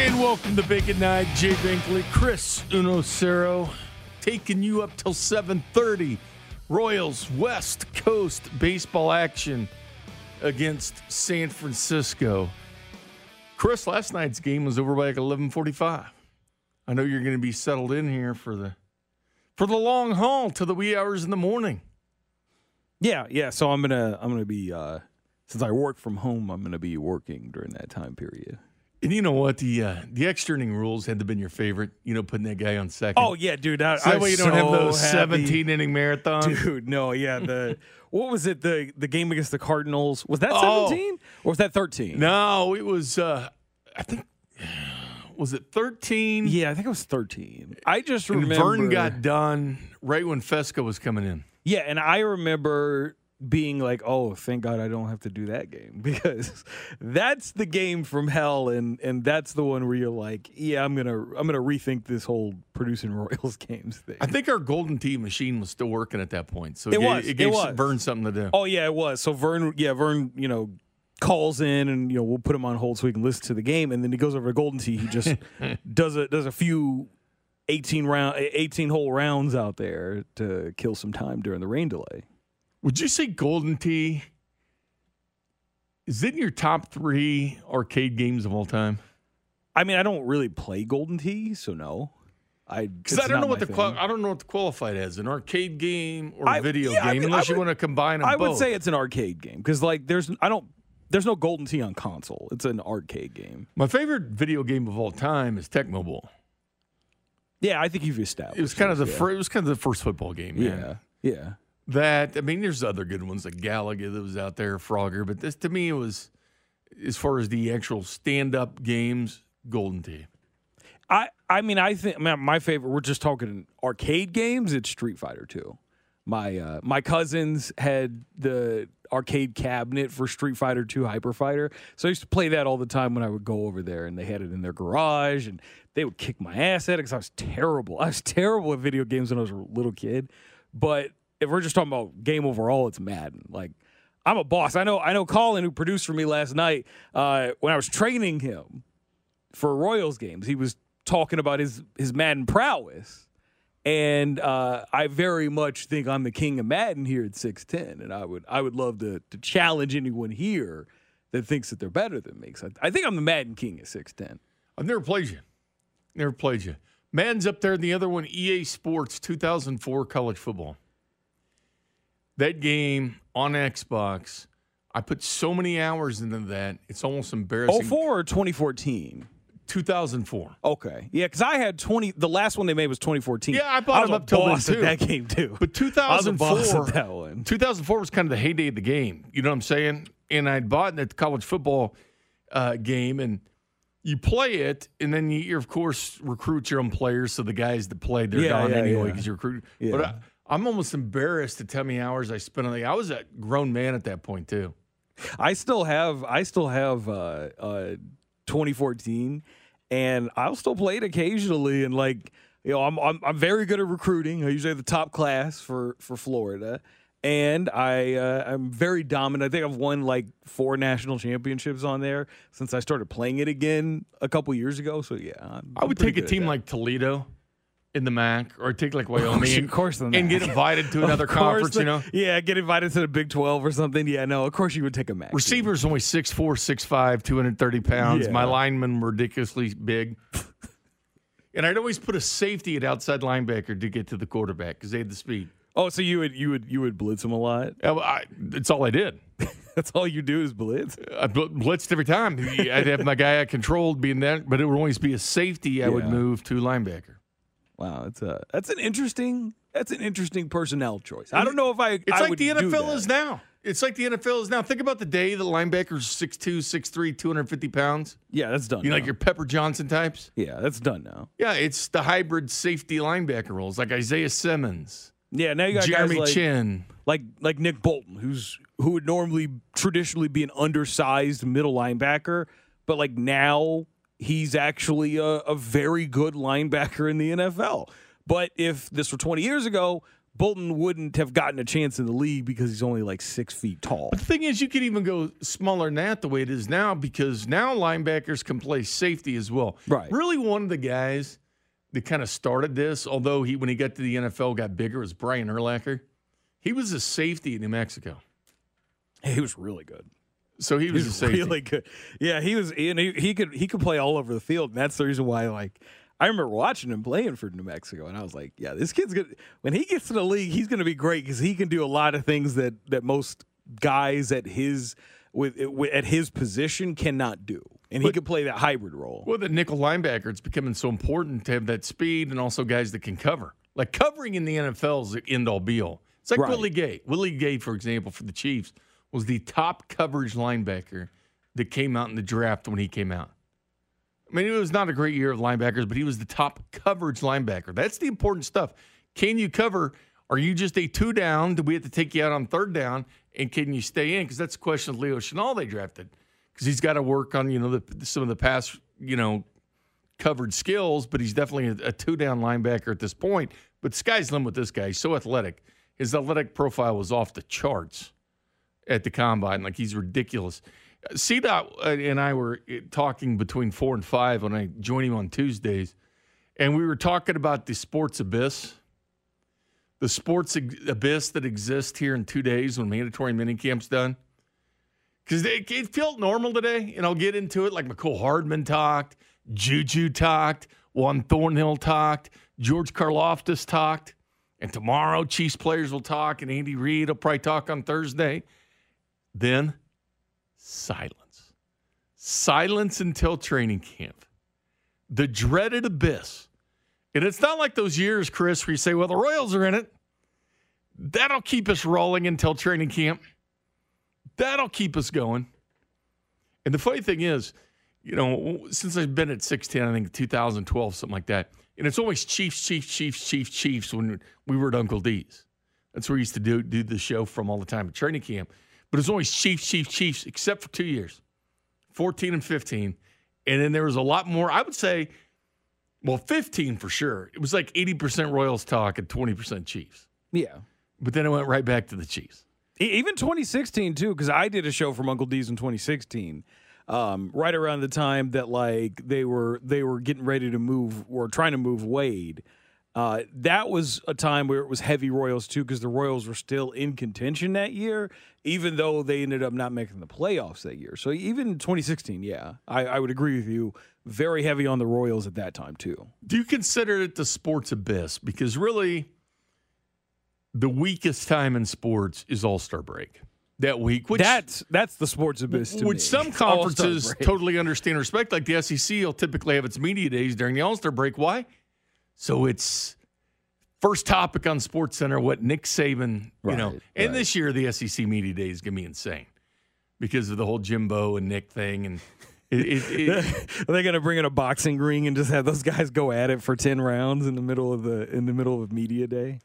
And welcome to at Night. Jay Binkley, Chris Unocero, taking you up till 7:30. Royals West Coast baseball action against San Francisco. Chris, last night's game was over by like 11:45. I know you're going to be settled in here for the for the long haul to the wee hours in the morning. Yeah, yeah. So I'm gonna I'm gonna be uh since I work from home, I'm gonna be working during that time period. And you know what? The uh, the extra inning rules had to been your favorite. You know, putting that guy on second. Oh yeah, dude. I, So that I'm way you don't so have those happy. 17 inning marathons. Dude, no, yeah. The what was it? The the game against the Cardinals was that Oh. 17 or was that 13? No, it was. Uh, I think was it 13. Yeah, I think it was 13. I just And remember Vern got done right when Fesco was coming in. Yeah, and I remember being like, "Oh, thank God I don't have to do that game because that's the game from hell, and and that's the one where you're like, yeah, I'm gonna I'm gonna rethink this whole producing Royals games thing." I think our Golden Tee machine was still working at that point, so It it, was, Gave, it it gave was. Vern something to do. Oh yeah, it was. So Vern, yeah, Vern, you know, calls in and you know we'll put him on hold so he can listen to the game, and then he goes over to Golden Tee. He just does a does a few. 18 round 18 hole rounds out there to kill some time during the rain delay. Would you say Golden Tee is it in your top three arcade games of all time? I mean, I don't really play Golden Tee, so no. I Because I don't know what the qual- I don't know what to qualify it as an arcade game or I- a video yeah, I game, mean, unless I you want to combine them I both. would say it's an arcade game because like there's I don't there's no Golden Tee on console. It's an arcade game. My favorite video game of all time is Tecmo Bowl. Yeah, I think you've established. It was kind of the fir- it was kind of the first football game. Man. yeah, yeah. That I mean, there's other good ones like Galaga that was out there, Frogger, but this to me it was as far as the actual stand-up games, Golden Tee. I I mean I think my, my favorite. We're just talking arcade games. It's Street Fighter Two. My uh, my cousins had the arcade cabinet for Street Fighter Two Hyper Fighter, so I used to play that all the time when I would go over there, and they had it in their garage, and they would kick my ass at it because I was terrible. I was terrible at video games when I was a little kid. But if we're just talking about game overall, it's Madden. Like I'm a boss. I know. I know. Colin, who produced for me last night, uh, when I was training him for Royals games, he was talking about his his Madden prowess. And uh, I very much think I'm the king of Madden here at 6'10. And I would I would love to to challenge anyone here that thinks that they're better than me. I, I think I'm the Madden king at 6'10. I've never played you. Never played you. Madden's up there, the other one, EA Sports 2004 college football. That game on Xbox, I put so many hours into that. It's almost embarrassing. 04 or 2014? 2004. Okay. Yeah, because I had 20. The last one they made was 2014. Yeah, I bought was them up till boss at that game, too. But I was a boss 2004, at that one. 2004 was kind of the heyday of the game. You know what I'm saying? And I'd bought that college football uh, game, and you play it, and then you, you of course recruit your own players. So the guys that played, they're Yeah, gone yeah, anyway yeah. because you recruit. Yeah. But I, I'm almost embarrassed to tell me hours I spent on the. I was a grown man at that point too. I still have I still have uh, uh, 2014, and I'll still play it occasionally. And like you know, I'm I'm, I'm very good at recruiting. I usually have the top class for for Florida, and I uh, I'm very dominant. I think I've won like four national championships on there since I started playing it again a couple years ago. So yeah, I'm, I would take a team like Toledo in the MAC or take like oh, Wyoming, of course, and get invited to another conference. the- you know, Yeah, get invited to the Big 12 or something. Yeah, no, of course you would take a Mac. receivers only 6'4", 6'5", 230 pounds. Yeah. My linemen were ridiculously big. And I'd always put a safety at outside linebacker to get to the quarterback because they had the speed. Oh, so you would you would you would blitz him a lot? I, that's all I did. That's all you do is blitz. I bl- blitzed every time. I'd have my guy I controlled being that, but it would always be a safety. I would move to linebacker. Wow, that's a that's an interesting that's an interesting personnel choice. I don't know if I. It's I like the NFL is now. It's like the NFL is now. Think about the day the linebackers 6'2", 6'3", 250 pounds. Yeah, that's done. You know, like your Pepper Johnson types. yeah, that's done now. Yeah, it's the hybrid safety linebacker roles, like Isaiah Simmons, Yeah, now you got Jeremy guys like, Chinn. like like Nick Bolton, who's who would normally traditionally be an undersized middle linebacker, but like now he's actually a, a very good linebacker in the NFL. But if this were 20 years ago, Bolton wouldn't have gotten a chance in the league because he's only like six feet tall. But the thing is, you could even go smaller than that the way it is now because now linebackers can play safety as well. Right. Really, one of the guys that kind of started this, although he when he got to the NFL got bigger, was Brian Urlacher. He was a safety in New Mexico, He was really good. So he was, a really good. Yeah, he was, and he, he could he could play all over the field, and that's the reason why. Like, I remember watching him playing for New Mexico, and I was like, yeah, this kid's good. When he gets to the league, he's going to be great because he can do a lot of things that that most guys at his with, with at his position cannot do, and he could play that hybrid role. Well, the nickel linebacker, it's becoming so important to have that speed and also guys that can cover. Like covering in the NFL is the end all be all. It's like Right. Willie Gay. Willie Gay, for example, for the Chiefs, was the top coverage linebacker that came out in the draft when he came out. I mean, it was not a great year of linebackers, but he was the top coverage linebacker. That's the important stuff. Can you cover? Are you just a two down? Do we have to take you out on third down? And can you stay in? Because that's the question of Leo Chenal they drafted. Because he's got to work on you know the, some of the pass you know covered skills, but he's definitely a, a two down linebacker at this point. But sky's limit with this guy. He's so athletic. His athletic profile was off the charts at the combine. Like he's ridiculous. CDOT and I were uh, talking between four and five when I joined him on Tuesdays, and we were talking about the sports abyss, the sports abyss that exists here in two days when mandatory minicamp's done. Because it felt normal today, and I'll get into it. Like Mecole Hardman talked, Juju talked, Juan Thornhill talked, George Karlaftis talked, and tomorrow Chiefs players will talk, and Andy Reid will probably talk on Thursday. Then silence. Silence until training camp. The dreaded abyss. And it's not like those years, Chris, where you say, well, the Royals are in it. That'll keep us rolling until training camp. That'll keep us going. And the funny thing is, you know, since I've been at 610, I think 2012, something like that, and it's always Chiefs, Chiefs, Chiefs, Chiefs, Chiefs when we were at Uncle D's. That's where we used to do, do the show from all the time at training camp. But it's always Chiefs, Chiefs, Chiefs, except for two years 14 and 15. And then there was a lot more, I would say, well, 15 for sure. It was like 80% Royals talk and 20% Chiefs. Yeah. But then it went right back to the Chiefs. Even 2016 too, because I did a show from Uncle D's in 2016, um, right around the time that like they were they were getting ready to move or trying to move Wade. Uh, that was a time where it was heavy Royals too, because the Royals were still in contention that year, even though they ended up not making the playoffs that year. So even in 2016, yeah, I, I would agree with you. Very heavy on the Royals at that time too. Do you consider it the sports abyss? Because really, the weakest time in sports is All Star break that week. Which that's that's the sports abyss to which me. some conferences totally understand and respect. Like the SEC will typically have its media days during the All Star break. Why? So it's first topic on Sports Center. What Nick Saban, you know, Right, and this year the SEC media day is gonna be insane because of the whole Jimbo and Nick thing and. It, it, it, Are they gonna bring in a boxing ring and just have those guys go at it for ten rounds in the middle of the in the middle of media day?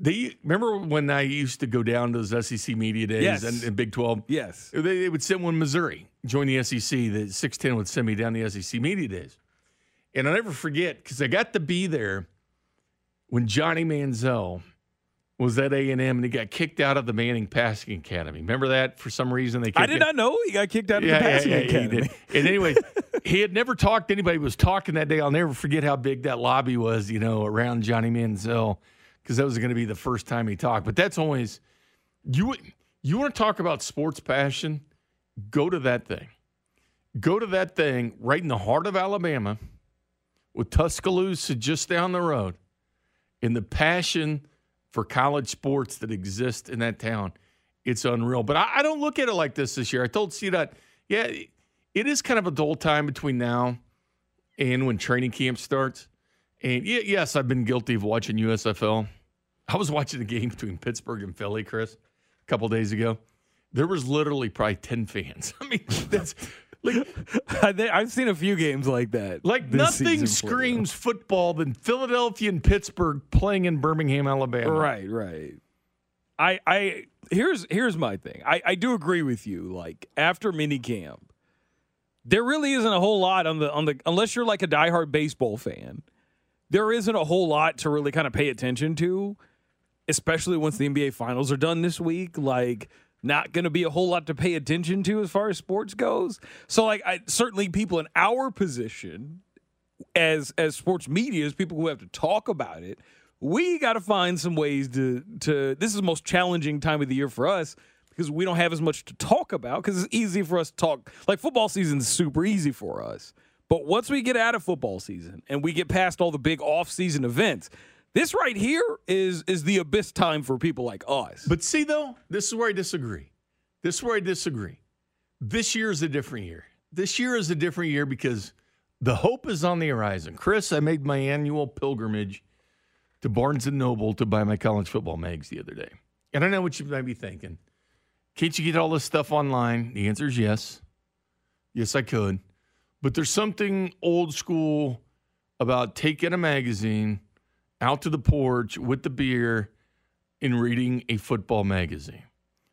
They remember when I used to go down to those SEC media days Yes. and, and Big Twelve. Yes. They, they would send one Missouri join the SEC. The six ten would send me down the SEC media days, and I'll never forget because I got to be there when Johnny Manziel was at A and M and he got kicked out of the Manning Passing Academy. Remember that? For some reason they. Kicked I did him- not know he got kicked out of the passing yeah, yeah, academy. And anyway, he had never talked to anybody. Was talking that day. I'll never forget how big that lobby was. You know, around Johnny Manziel, because that was going to be the first time he talked. But that's always you. You want to talk about sports passion? Go to that thing. Go to that thing right in the heart of Alabama, with Tuscaloosa just down the road, and the passion for college sports that exists in that town. It's unreal. But I, I don't look at it like this this year. I told C that, yeah, it is kind of a dull time between now and when training camp starts. And yes, I've been guilty of watching USFL. I was watching the game between Pittsburgh and Philly, Chris, a couple days ago. There was literally probably 10 fans. I mean, that's like I've seen a few games like that. Like nothing screams football than Philadelphia and Pittsburgh playing in Birmingham, Alabama. Right, right. I I here's here's my thing. I, I do agree with you. Like after minicamp, there really isn't a whole lot on the on the unless you're like a diehard baseball fan. There isn't a whole lot to really kind of pay attention to, especially once the NBA finals are done this week. Like not going to be a whole lot to pay attention to as far as sports goes. So like I, certainly people in our position as as sports media as people who have to talk about it, we got to find some ways to to this is the most challenging time of the year for us because we don't have as much to talk about because it's easy for us to talk. Like football season is super easy for us. But once we get out of football season and we get past all the big off-season events, this right here is is the abyss time for people like us. But see though, this is where I disagree. This is where I disagree. This year is a different year. This year is a different year because the hope is on the horizon. Chris, I made my annual pilgrimage to Barnes and Noble to buy my college football mags the other day. And I know what you might be thinking. Can't you get all this stuff online? The answer is yes. Yes, I could. But there's something old school about taking a magazine out to the porch with the beer and reading a football magazine.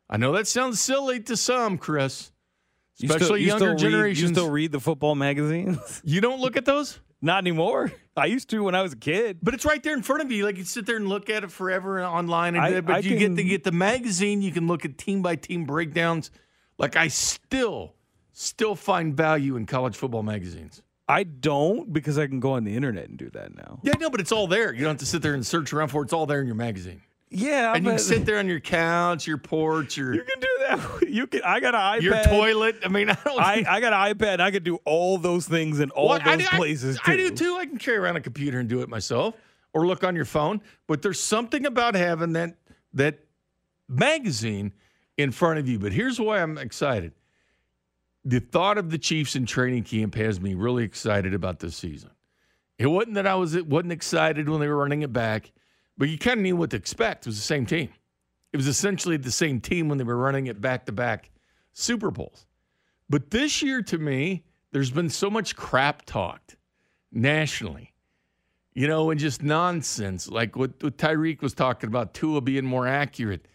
I know that sounds silly to some, Chris, especially you still, you younger generations. you still read the football magazines? you don't look at those? Not anymore. I used to when I was a kid. But it's right there in front of you. Like you sit there and look at it forever online. And I- but I you can- get to get the magazine. You can look at team by team breakdowns. Like I still, still find value in college football magazines. I don't because I can go on the internet and do that now. Yeah, no, but it's all there. You don't have to sit there and search around for it. It's all there in your magazine. Yeah, And you can sit there on your couch, your porch, your You can do that. You can. I got an iPad. your toilet. I mean, I don't. I, I got an iPad. I could do all those things in all Well, I those do- I- places. I, do too. I can carry around a computer and do it myself, or look on your phone. But there's something about having that that magazine in front of you. But here's why I'm excited. The thought of the Chiefs in training camp has me really excited about this season. It wasn't that I was wasn't excited when they were running it back, but you kind of knew what to expect. It was the same team. It was essentially the same team when they were running it back to back Super Bowls. But this year, to me, there's been so much crap talked nationally, you know, and just nonsense, like what, what Tyreek was talking about, Tua being more accurate.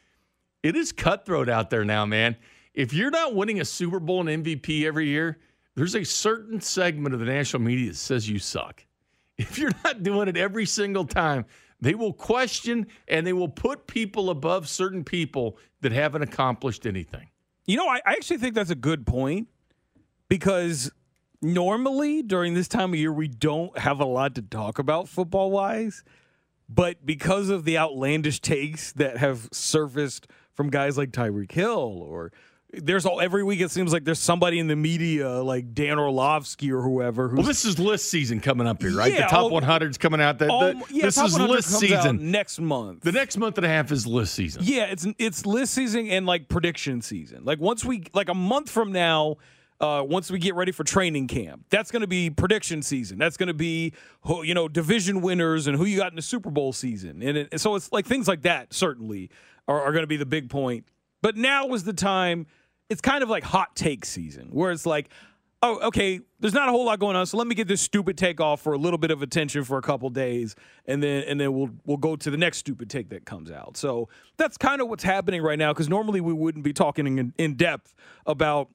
It is cutthroat out there now, man. If you're not winning a Super Bowl and MVP every year, there's a certain segment of the national media that says you suck. If you're not doing it every single time, they will question and they will put people above certain people that haven't accomplished anything. You know, I, I actually think that's a good point because normally during this time of year we don't have a lot to talk about football wise, but because of the outlandish takes that have surfaced from guys like Tyreek Hill or there's all every week it seems like there's somebody in the media like Dan Orlovsky or whoever who's Well, this is list season coming up here, right? Yeah, the top oh, 100's coming out. The- um, yeah, this is list season. next month. The next month and a half is list season. Yeah, it's it's list season and like prediction season. Like once we like a month from now, uh, once we get ready for training camp, that's going to be prediction season. That's going to be who, you know division winners and who you got in the Super Bowl season. And, it, so it's like things like that certainly are, are going to be the big point. But now is the time. It's kind of like hot take season where it's like. Oh, okay. There's not a whole lot going on, so let me get this stupid take off for a little bit of attention for a couple days, and then and then we'll we'll go to the next stupid take that comes out. So that's kind of what's happening right now. Because normally we wouldn't be talking in, in depth about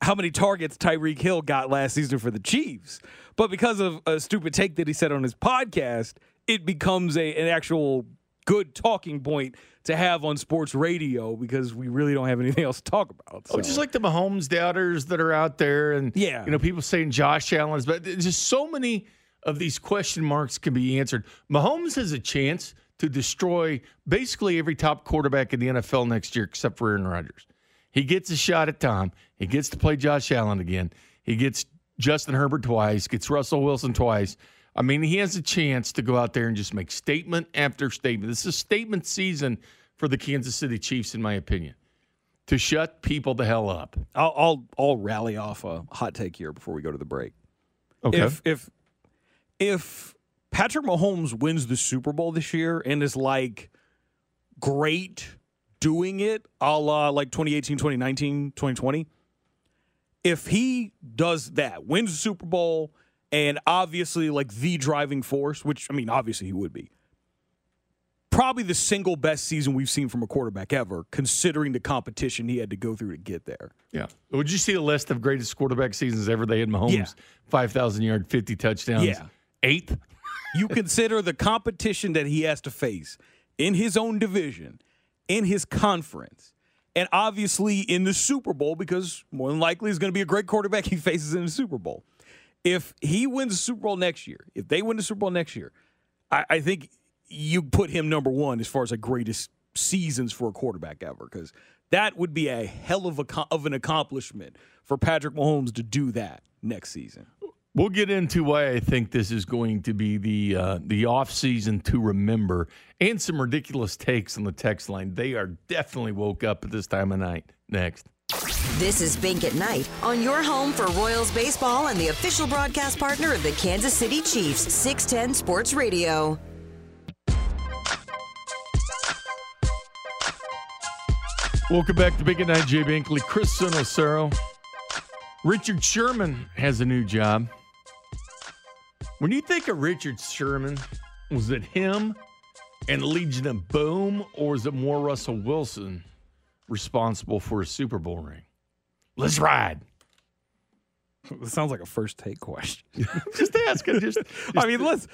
how many targets Tyreek Hill got last season for the Chiefs, but because of a stupid take that he said on his podcast, it becomes a an actual good talking point to have on sports radio because we really don't have anything else to talk about. Oh, just like the Mahomes doubters that are out there, and Yeah. you know, people saying Josh Allen's, but there's just so many of these question marks can be answered. Mahomes has a chance to destroy basically every top quarterback in the NFL next year, except for Aaron Rodgers. He gets a shot at Tom. He gets to play Josh Allen again. He gets Justin Herbert twice. Gets Russell Wilson twice. I mean, he has a chance to go out there and just make statement after statement. This is a statement season for the Kansas City Chiefs, in my opinion to shut people the hell up. I'll, I'll I'll rally off a hot take here before we go to the break. Okay. If if if Patrick Mahomes wins the Super Bowl this year and is like great doing it, a la like 2018, 2019, 2020, if he does that, wins the Super Bowl, and obviously like the driving force, which I mean, obviously he would be. Probably the single best season we've seen from a quarterback ever, considering the competition he had to go through to get there. yeah. Would you see a list of greatest quarterback seasons ever? They had Mahomes, Yeah. 5,000 yard, 50 touchdowns. Yeah. Eighth. you consider the competition that he has to face in his own division, in his conference, and obviously in the Super Bowl, because more than likely he's going to be a great quarterback he faces in the Super Bowl. If he wins the Super Bowl next year, if they win the Super Bowl next year, I, I think you put him number one as far as the greatest seasons for a quarterback ever, because that would be a hell of a of an accomplishment for Patrick Mahomes to do that next season. We'll get into why I think this is going to be the uh, the off season to remember, and some ridiculous takes on the text line. They are definitely woke up at this time of night. Next. This is Bink at Night on your home for Royals baseball and the official broadcast partner of the Kansas City Chiefs, 610 Sports Radio. Welcome back to Bink at Night, Jay Binkley, Chris Sonocero. Richard Sherman has a new job. When you think of Richard Sherman, was it him and Legion of Boom, or was it more Russell Wilson responsible for a Super Bowl ring? Let's ride. It sounds like a first take question. Just ask. Just, just I mean, let's.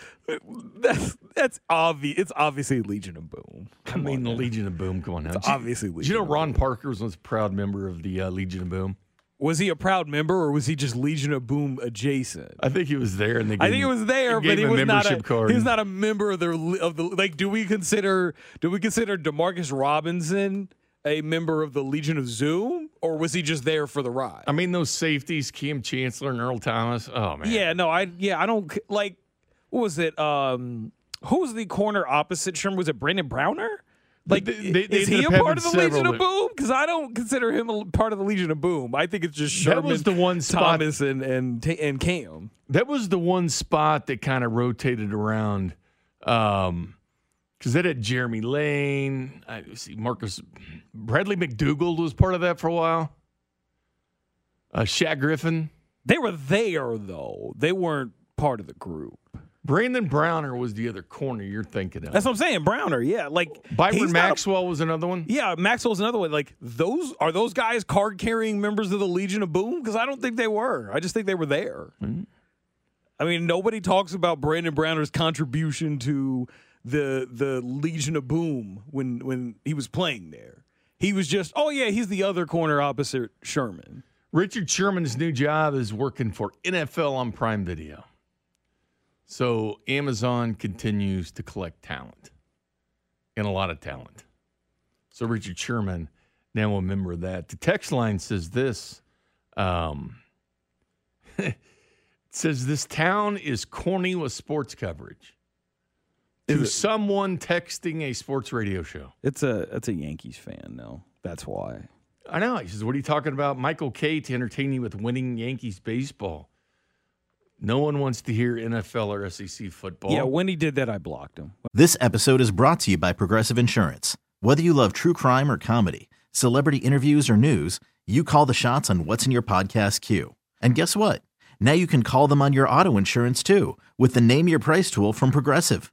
That's that's obvious. It's obviously Legion of Boom. I mean, the. Legion of Boom. Come on now. It's obviously Did you know Ron Parker was a proud member of the uh, Legion of Boom? Was he a proud member or was he just Legion of Boom adjacent? I think he was there, and they. I gave think it him- was there, but he was not a card. he was not a member of the of the like. Do we consider do we consider Demarcus Robinson a member of the Legion of Zoom, or was he just there for the ride? I mean, those safeties, Kam Chancellor and Earl Thomas. Oh man. Yeah, no, I yeah, I don't like. What was it? Um, who was the corner opposite Sherman? Was it Brandon Browner? Like, They- they- they is he a part of the Legion of Boom? Because I don't consider him a part of the Legion of Boom. I think it's just That was the one spot- Thomas, and and and Kam. That was the one spot that kind of rotated around. Um, because that had Jeremy Lane. I see Marcus Bradley McDougald was part of that for a while. Uh, Shaq Griffin, They were there though. They weren't part of the group. Brandon Browner was the other corner you're thinking of. That's what I'm saying. Browner, yeah, like Byron not a- Maxwell was another one. yeah, Maxwell Maxwell's another one. Like those are those guys card carrying members of the Legion of Boom? Because I don't think they were. I just think they were there. I mean, nobody talks about Brandon Browner's contribution to the the Legion of Boom when when he was playing there. He was just, oh yeah, he's the other corner opposite Sherman. Richard Sherman's new job is working for NFL on Prime Video. So Amazon continues to collect talent and a lot of talent. So Richard Sherman, now a member of that. The text line says this. Um, says this town is corny with sports coverage. To someone texting a sports radio show. It's a it's a Yankees fan, no. That's why. I know. He says, What are you talking about? Michael Kay to entertain you with winning Yankees baseball. No one wants to hear NFL or SEC football. Yeah, when he did that, I blocked him. This episode is brought to you by Progressive Insurance. Whether you love true crime or comedy, celebrity interviews or news, you call the shots on what's in your podcast queue. And guess what? Now you can call them on your auto insurance too with the Name Your Price tool from Progressive.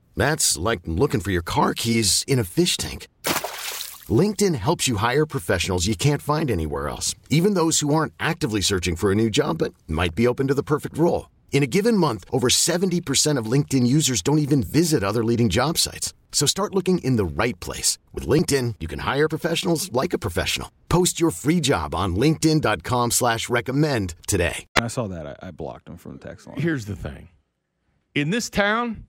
That's like looking for your car keys in a fish tank. LinkedIn helps you hire professionals you can't find anywhere else, even those who aren't actively searching for a new job but might be open to the perfect role. In a given month, over 70% of LinkedIn users don't even visit other leading job sites. So start looking in the right place. With LinkedIn, you can hire professionals like a professional. Post your free job on linkedin.com slash recommend today. When I saw that, I, I blocked him from the text line. Here's the thing. In this town,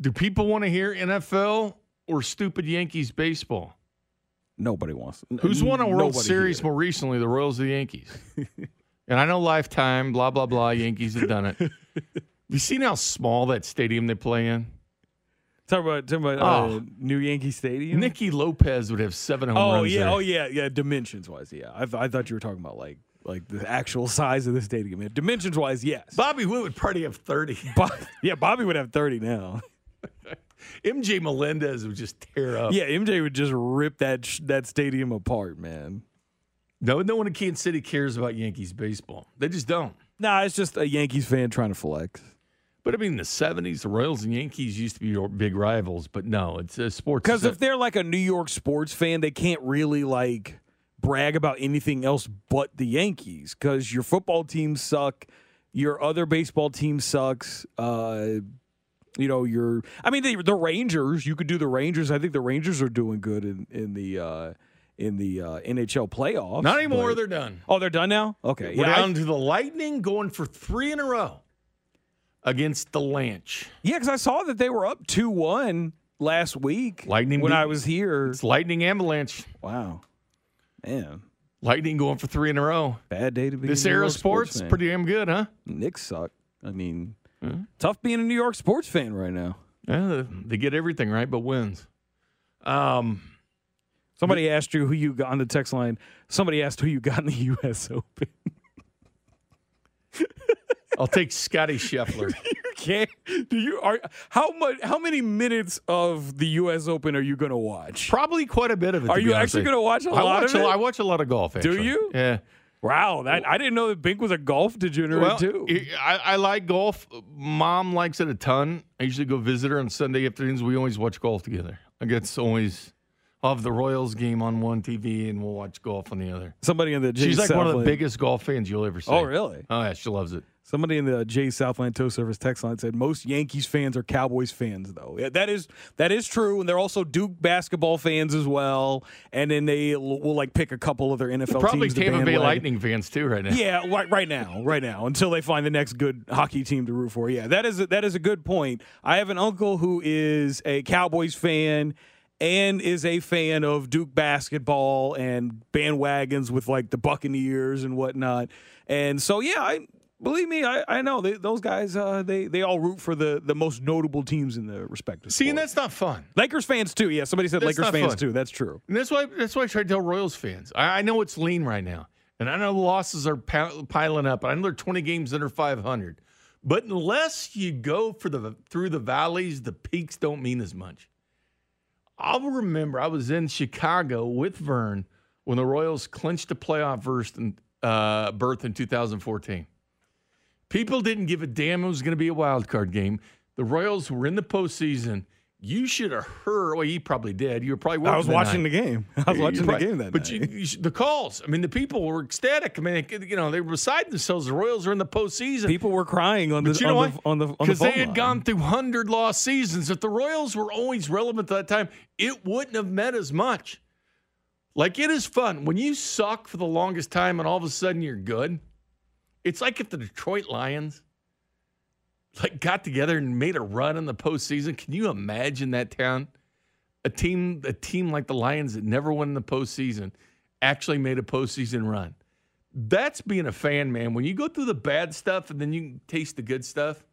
do people want to hear NFL or stupid Yankees baseball? Nobody wants. Who's won a World nobody Series here. more recently, the Royals or the Yankees? and I know Lifetime, blah, blah, blah, Yankees have done it. have you seen how small that stadium they play in? Talk about talk about uh, Oh. New Yankee Stadium. Nicky Lopez would have seven home oh runs yeah, there. oh yeah, yeah. Dimensions wise, yeah. I, th- I thought you were talking about like like the actual size of the stadium. Dimensions wise, yes. Bobby Witt would probably have 30. Bob, yeah, Bobby would have thirty now. MJ Melendez would just tear up. Yeah, MJ would just rip that sh- that stadium apart, man. No, no one in Kansas City cares about Yankees baseball. They just don't. Nah, it's just a Yankees fan trying to flex. But I mean, in the 70s, the Royals and Yankees used to be your big rivals. But no, it's a sports. Because if they're like a New York sports fan, they can't really like brag about anything else but the Yankees. Because your football team suck, your other baseball team sucks. Uh, you know, your I mean the, the Rangers. You could do the Rangers. I think the Rangers are doing good in in the uh, in the uh, NHL playoffs. Not anymore, but- they're done. oh, they're done now. Okay, We're yeah, I- down to the Lightning going for three in a row against the Lanch. yeah. Because I saw that they were up two one last week. Lightning when beat- I was here. It's Lightning Avalanche. Wow, man, Lightning going for three in a row. bad day to be. This era York sports, pretty damn good, huh? Knicks suck. I mean, tough being a New York sports fan right now. Yeah, they get everything right, but wins. Um, Somebody asked you who you got on the text line. Somebody asked who you got in the U.S. Open. I'll take Scotty Scheffler. you can't. Do you are how much? How many minutes of the U.S. Open are you going to watch? Probably quite a bit of it. Are to you actually gonna watch a I lot watch of a, it? I watch a lot of golf. Do you? Yeah. Wow, that I didn't know that Bink was a golf degenerate Well, too. I, I like golf. Mom likes it a ton. I usually go visit her on Sunday afternoons. We always watch golf together. I guess always I'll the Royals game on one TV and we'll watch golf on the other. Somebody in the Jay She's like one of the biggest golf fans you'll ever see. Oh, really? Oh yeah, she loves it. Somebody in the Jay Southland Tow Service text line said most Yankees fans are Cowboys fans, though. Yeah, that is that is true, and they're also Duke basketball fans as well. And then they will, will like pick a couple of their NFL Probably teams. to Tampa Bay. Lightning fans too right now. Yeah, right, right now, right now, until they find the next good hockey team to root for. Yeah, that is a, that is a good point. I have an uncle who is a Cowboys fan and is a fan of Duke basketball and bandwagons with like the Buccaneers and whatnot. And so, yeah, I believe me, I, I know they, those guys. Uh, they they all root for the the most notable teams in the respective. See, and that's not fun. Lakers fans too. Yeah, somebody said That's Lakers fans fun. too. That's true. And that's why that's why I try to tell Royals fans. I, I know it's lean right now, and I know the losses are piling up. I know they're 20 games under 500, but unless you go for the through the valleys, the peaks don't mean as much. I'll remember I was in Chicago with Vern when the Royals clinched a playoff berth in, uh, berth in 2014. People didn't give a damn it was going to be a wild card game. The Royals were in the postseason. You should have heard. Well, you probably did. You were probably. I was watching night. the game. I was watching the game that but night. You, you the calls. I mean, the people were ecstatic. I mean, they- you know, they were beside themselves. The Royals are in the postseason. People were crying on the you know on, what? the, on the on the Because they had line. gone through hundred lost seasons. If the Royals were always relevant at that time, it wouldn't have meant as much. Like it is fun when you suck for the longest time and all of a sudden you're good. It's like if the Detroit Lions like got together and made a run in the postseason. Can you imagine that town? A team, a team like the Lions that never won in the postseason, actually made a postseason run. That's being a fan, man. When you go through the bad stuff and then you taste the good stuff.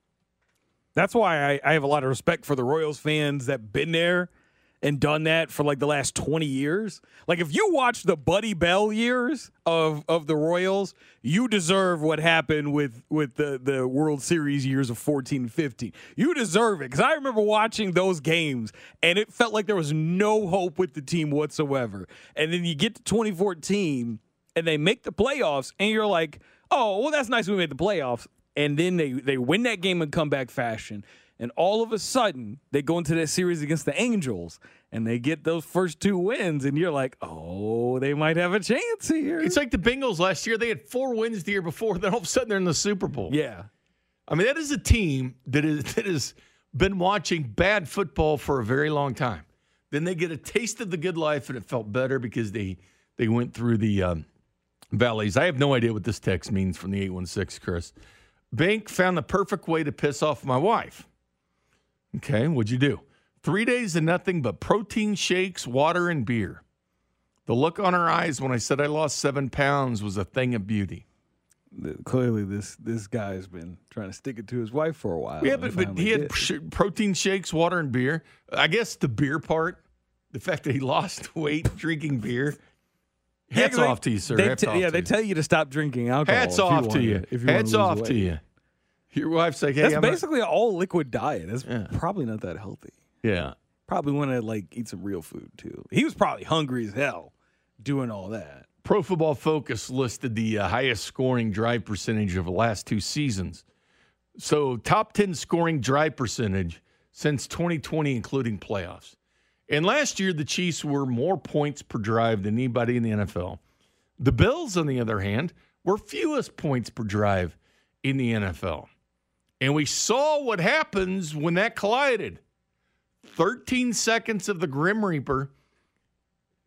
That's why I, I have a lot of respect for the Royals fans that been there and done that for like the last 20 years. Like if you watch the Buddy Bell years of of the Royals, you deserve what happened with with the the World Series years of 14 and 15. You deserve it cuz I remember watching those games and it felt like there was no hope with the team whatsoever. And then you get to 2014 and they make the playoffs and you're like, "Oh, well that's nice we made the playoffs." And then they they win that game in comeback fashion and all of a sudden, they go into that series against the Angels and they get those first two wins. And you're like, oh, they might have a chance here. It's like the Bengals last year. They had four wins the year before. Then all of a sudden, they're in the Super Bowl. Yeah. I mean, that is a team that is that has been watching bad football for a very long time. Then they get a taste of the good life, and it felt better because they they went through the um, valleys. I have no idea what this text means from the eight one six, Chris. Bank found the perfect way to piss off my wife. Okay, what'd you do? Three days of nothing but protein shakes, water, and beer. The look on her eyes when I said I lost seven pounds was a thing of beauty. Clearly, this this guy's been trying to stick it to his wife for a while. Yeah, but, but he had sh- protein shakes, water, and beer. I guess the beer part, the fact that he lost weight drinking beer. Hats yeah, off they, to you, sir. T- yeah, they tell you to stop drinking alcohol. Hats off to you. If you Hats off to you. Your wife's like, hey, that's I'm basically an all liquid diet. That's yeah. probably not that healthy. Yeah, probably want to like eat some real food too. He was probably hungry as hell doing all that. Pro Football Focus listed the uh, highest scoring drive percentage of the last two seasons. So, top 10 scoring drive percentage since 2020, including playoffs. And last year, the Chiefs were more points per drive than anybody in the NFL. The Bills, on the other hand, were fewest points per drive in the NFL. And we saw what happens when that collided. 13 seconds of the Grim Reaper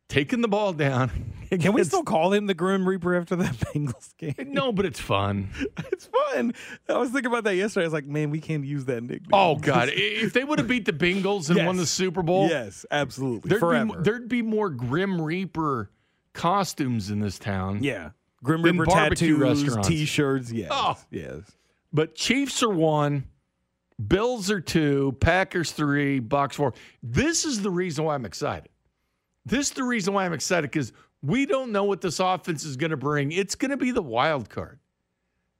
taking the ball down. Can we still call him the Grim Reaper after that Bengals game? No, but it's fun. it's fun. I was thinking about that yesterday. I was like, man, we can't use that nickname. Oh God! if they would have beat the Bengals and yes. won the Super Bowl, yes, absolutely, there'd forever. Be, there'd be more Grim Reaper costumes in this town. Yeah, Grim Reaper tattoos, T-shirts. Yes, oh. yes. But Chiefs are one, Bills are two, Packers three, Bucks four. This is the reason why I'm excited. This is the reason why I'm excited because we don't know what this offense is going to bring. It's going to be the wild card.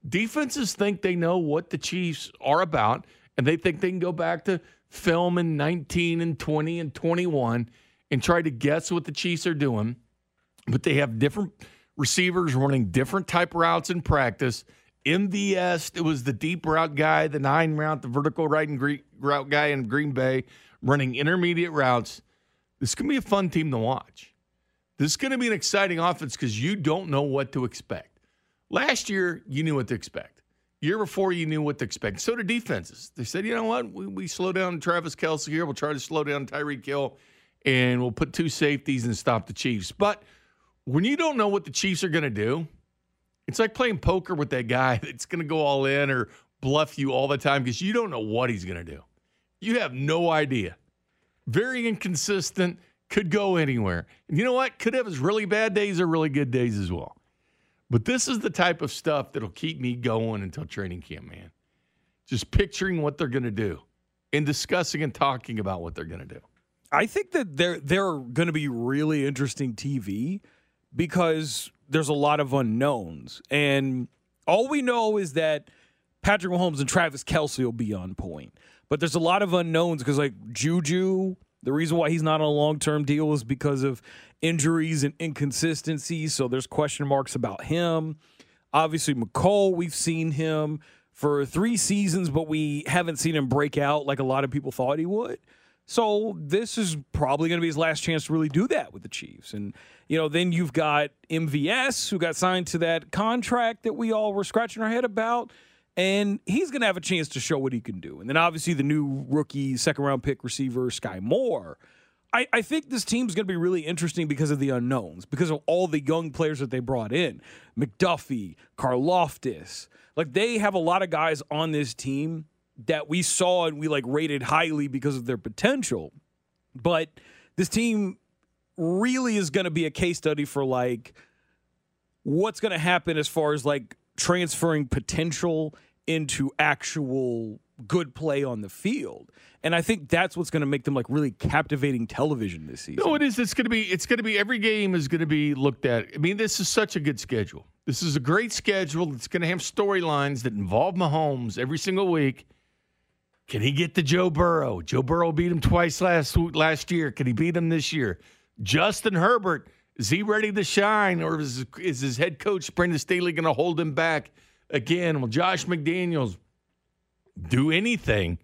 Defenses think they know what the Chiefs are about, and they think they can go back to film in 19 and 20 and 21 and try to guess what the Chiefs are doing. But they have different receivers running different type routes in practice MVS, it was the deep route guy, the nine route, the vertical right and green, route guy in Green Bay running intermediate routes. This is going to be a fun team to watch. This is going to be an exciting offense because you don't know what to expect. Last year, you knew what to expect. Year before, you knew what to expect. So did defenses. They said, you know what? We, we slow down Travis Kelce here. We'll try to slow down Tyreek Hill, and we'll put two safeties and stop the Chiefs. But when you don't know what the Chiefs are going to do, it's like playing poker with that guy that's going to go all in or bluff you all the time because you don't know what he's going to do. You have no idea. Very inconsistent, could go anywhere. And you know what? Could have his really bad days or really good days as well. But this is the type of stuff that'll keep me going until training camp, man. Just picturing what they're going to do and discussing and talking about what they're going to do. I think that they're they're going to be really interesting TV because there's a lot of unknowns. And all we know is that Patrick Mahomes and Travis Kelce will be on point. But there's a lot of unknowns because, like, Juju, the reason why he's not on a long term deal is because of injuries and inconsistencies. So there's question marks about him. Obviously, Mecole, we've seen him for three seasons, but we haven't seen him break out like a lot of people thought he would. So this is probably going to be his last chance to really do that with the Chiefs. And you know, then you've got MVS who got signed to that contract that we all were scratching our head about. And he's going to have a chance to show what he can do. And then obviously the new rookie second round pick receiver, Sky Moore. I, I think this team's going to be really interesting because of the unknowns, because of all the young players that they brought in McDuffie, Karlaftis. Like they have a lot of guys on this team that we saw and we like rated highly because of their potential. But this team really is going to be a case study for like what's going to happen as far as like transferring potential into actual good play on the field. And I think that's what's going to make them like really captivating television this season. No, it is. It's going to be. It's going to be. Every game is going to be looked at. I mean, this is such a good schedule. This is a great schedule. It's going to have storylines that involve Mahomes every single week. Can he get to Joe Burrow? Joe Burrow beat him twice last last year. Can he beat him this year? Justin Herbert is he ready to shine, or is, is his head coach Brandon Staley going to hold him back again? Will Josh McDaniels do anything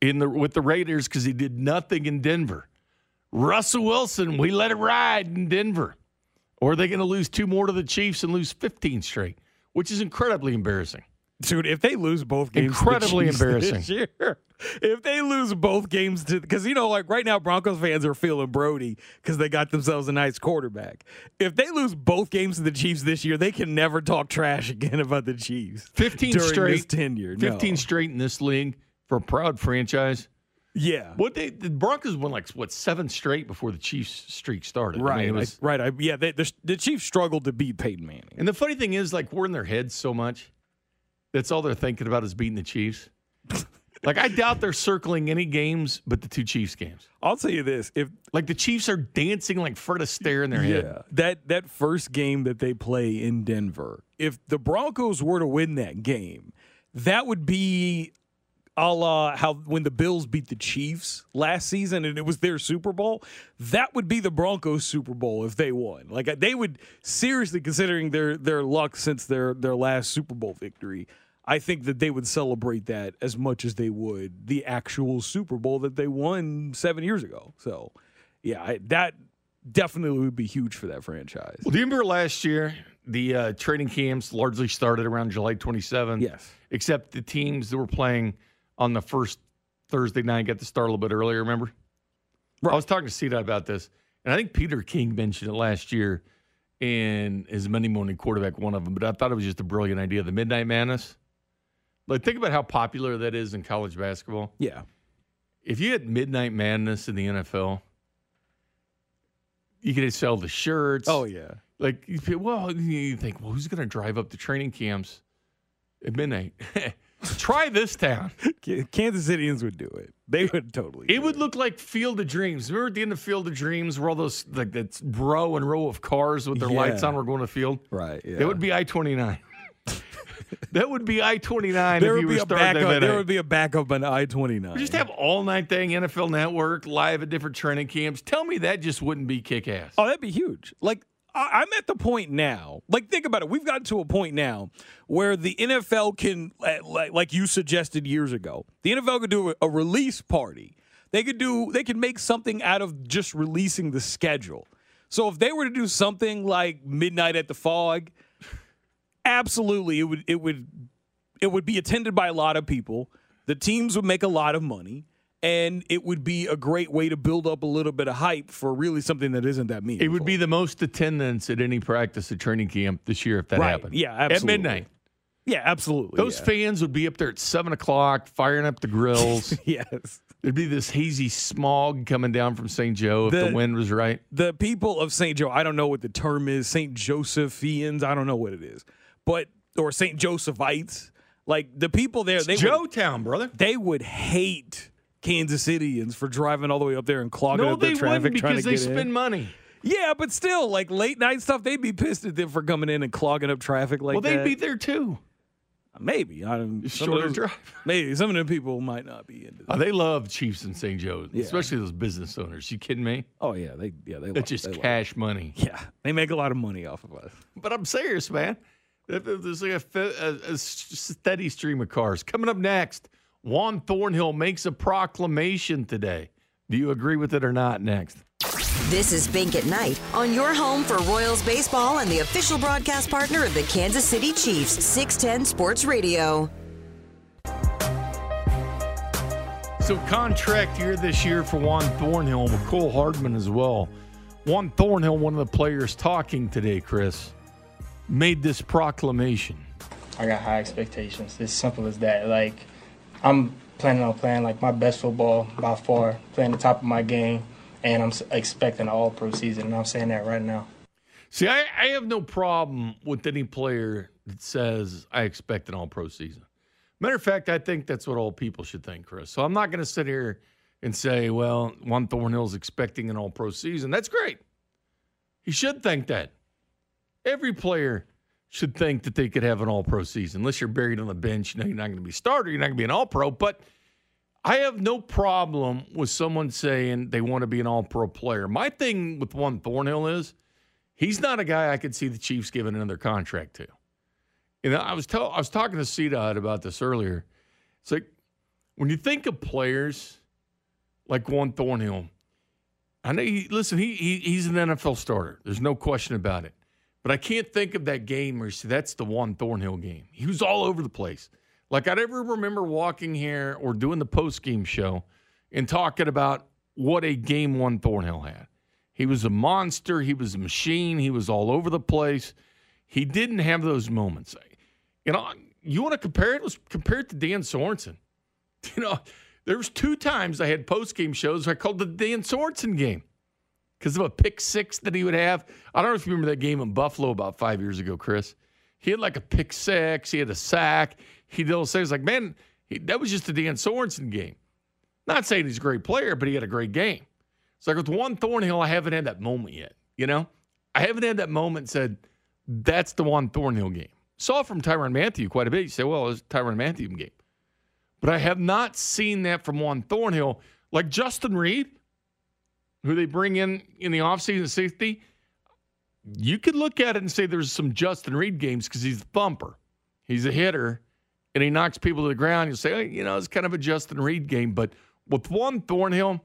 in the with the Raiders because he did nothing in Denver? Russell Wilson, we let it ride in Denver. Or are they going to lose two more to the Chiefs and lose 15 straight, which is incredibly embarrassing. Dude, if they lose both games, incredibly embarrassing. Year, if they lose both games to, because you know, like right now, Broncos fans are feeling Brody because they got themselves a nice quarterback. If they lose both games to the Chiefs this year, they can never talk trash again about the Chiefs. Fifteen straight tenure, fifteen no. straight in this league for a proud franchise. Yeah. What they the Broncos won like what seven straight before the Chiefs streak started. Right. I mean, was, right. I, yeah. They, the, the Chiefs struggled to beat Peyton Manning. And the funny thing is, like, we're in their heads so much. That's all they're thinking about is beating the Chiefs. like, I doubt they're circling any games but the two Chiefs games. I'll tell you this: if like the Chiefs are dancing like Fred Astaire in their yeah, head. That that first game that they play in Denver, if the Broncos were to win that game, that would be a la how when the Bills beat the Chiefs last season and it was their Super Bowl, that would be the Broncos Super Bowl if they won. Like they would seriously considering their their luck since their their last Super Bowl victory. I think that they would celebrate that as much as they would the actual Super Bowl that they won 7 years ago. So, yeah, I, that definitely would be huge for that franchise. Well, do you remember last year the uh, training camps largely started around July 27th? Yes. Except the teams that were playing on the first Thursday night got to start a little bit earlier. Remember? Right. I was talking to Cena about this, and I think Peter King mentioned it last year in his Monday morning quarterback, one of them. But I thought it was just a brilliant idea. The Midnight Madness. Like, think about how popular that is in college basketball. Yeah. If you had Midnight Madness in the NFL, you could sell the shirts. Oh yeah. Like, well, you think, well, who's going to drive up to training camps at midnight? Try this town. Kansas Cityans would do it. They would totally. It would it. look like Field of Dreams. Remember at the end of Field of Dreams, where all those like that row and row of cars with their yeah. lights on were going to field. Right. Yeah. That would be I twenty nine. that would be I twenty nine. There would be a backup. There would be a backup on I twenty nine. Just have all night thing NFL Network live at different training camps. Tell me that just wouldn't be kick ass. Oh, that'd be huge. Like I'm at the point now. Like, think about it. We've gotten to a point now where the NFL can, uh, like you suggested years ago, the NFL could do a release party. They could do. They could make something out of just releasing the schedule. So if they were to do something like Midnight at the Phog, absolutely, it would. It would. It would be attended by a lot of people. The teams would make a lot of money and it would be a great way to build up a little bit of hype for really something that isn't that meaningful. It would be the most attendance at any practice at training camp this year if that right. happened. Yeah, absolutely. At midnight. Yeah, absolutely. Those yeah. fans would be up there at seven o'clock, firing up the grills. yes. There'd be this hazy smog coming down from St. Joe if the, the wind was right. The people of St. Joe, I don't know what the term is, St. Josephians, I don't know what it is, but or St. Josephites. Like the people there, it's they Joe Town, brother. They would hate Kansas Cityans for driving all the way up there and clogging no, up their traffic because they spend money. Yeah, but still, like late night stuff, they'd be pissed at them for coming in and clogging up traffic like well, that. Well, they'd be there too. Maybe I don't. Shorter drive. Maybe some of them people might not be into. Oh, that. Oh, they love Chiefs and St. Joe, yeah. especially those business owners. You kidding me? Oh yeah, they yeah they. That's just cash money. Yeah, they make a lot of money off of us. But I'm serious, man. There's like a, a, a steady stream of cars coming up next. Juan Thornhill makes a proclamation today. Do you agree with it or not? Next. This is Bink at Night on your home for Royals baseball and the official broadcast partner of the Kansas City Chiefs, 610 Sports Radio. So, contract year this year for Juan Thornhill with Cole Hardman as well. Juan Thornhill, one of the players talking today, Chris, made this proclamation. I got high expectations. It's simple as that. Like, I'm planning on playing like my best football by far, playing the top of my game, and I'm expecting an All Pro season, and I'm saying that right now. See, I, I have no problem with any player that says I expect an All Pro season. Matter of fact, I think that's what all people should think, Chris. So I'm not going to sit here and say, well, Juan Thornhill's expecting an All Pro season. That's great. He should think that. Every player should think that they could have an All Pro season, unless you're buried on the bench. You know, you're not going to be a starter. You're not going to be an All Pro. But I have no problem with someone saying they want to be an All Pro player. My thing with Juan Thornhill is he's not a guy I could see the Chiefs giving another contract to. You know, I was tell, I was talking to Cedad about this earlier. It's like when you think of players like Juan Thornhill, I know. He, listen, he, he he's an NFL starter. There's no question about it. But I can't think of that game where say that's the Juan Thornhill game. He was all over the place. Like I never remember walking here or doing the post game show and talking about what a game Juan Thornhill had. He was a monster. He was a machine. He was all over the place. He didn't have those moments. You know, you want to compare it? Let's compare it to Dan Sorensen. You know, there was two times I had post game shows I called the Dan Sorensen game because of a pick six that he would have. I don't know if you remember that game in Buffalo about five years ago, Chris. He had like a pick six. He had a sack. He did say, "Was like, man, he, that was just a Dan Sorensen game." Not saying he's a great player, but he had a great game. It's like with Juan Thornhill, I haven't had that moment yet. You know, I haven't had that moment. Said that's the Juan Thornhill game. Saw from Tyrann Mathieu quite a bit. You say, well, it was Tyrann Mathieu game. But I have not seen that from Juan Thornhill. Like Justin Reid, who they bring in in the offseason safety, you could look at it and say there's some Justin Reid games because he's a thumper. He's a hitter and he knocks people to the ground. You'll say, you know, it's kind of a Justin Reid game. But with Juan Thornhill,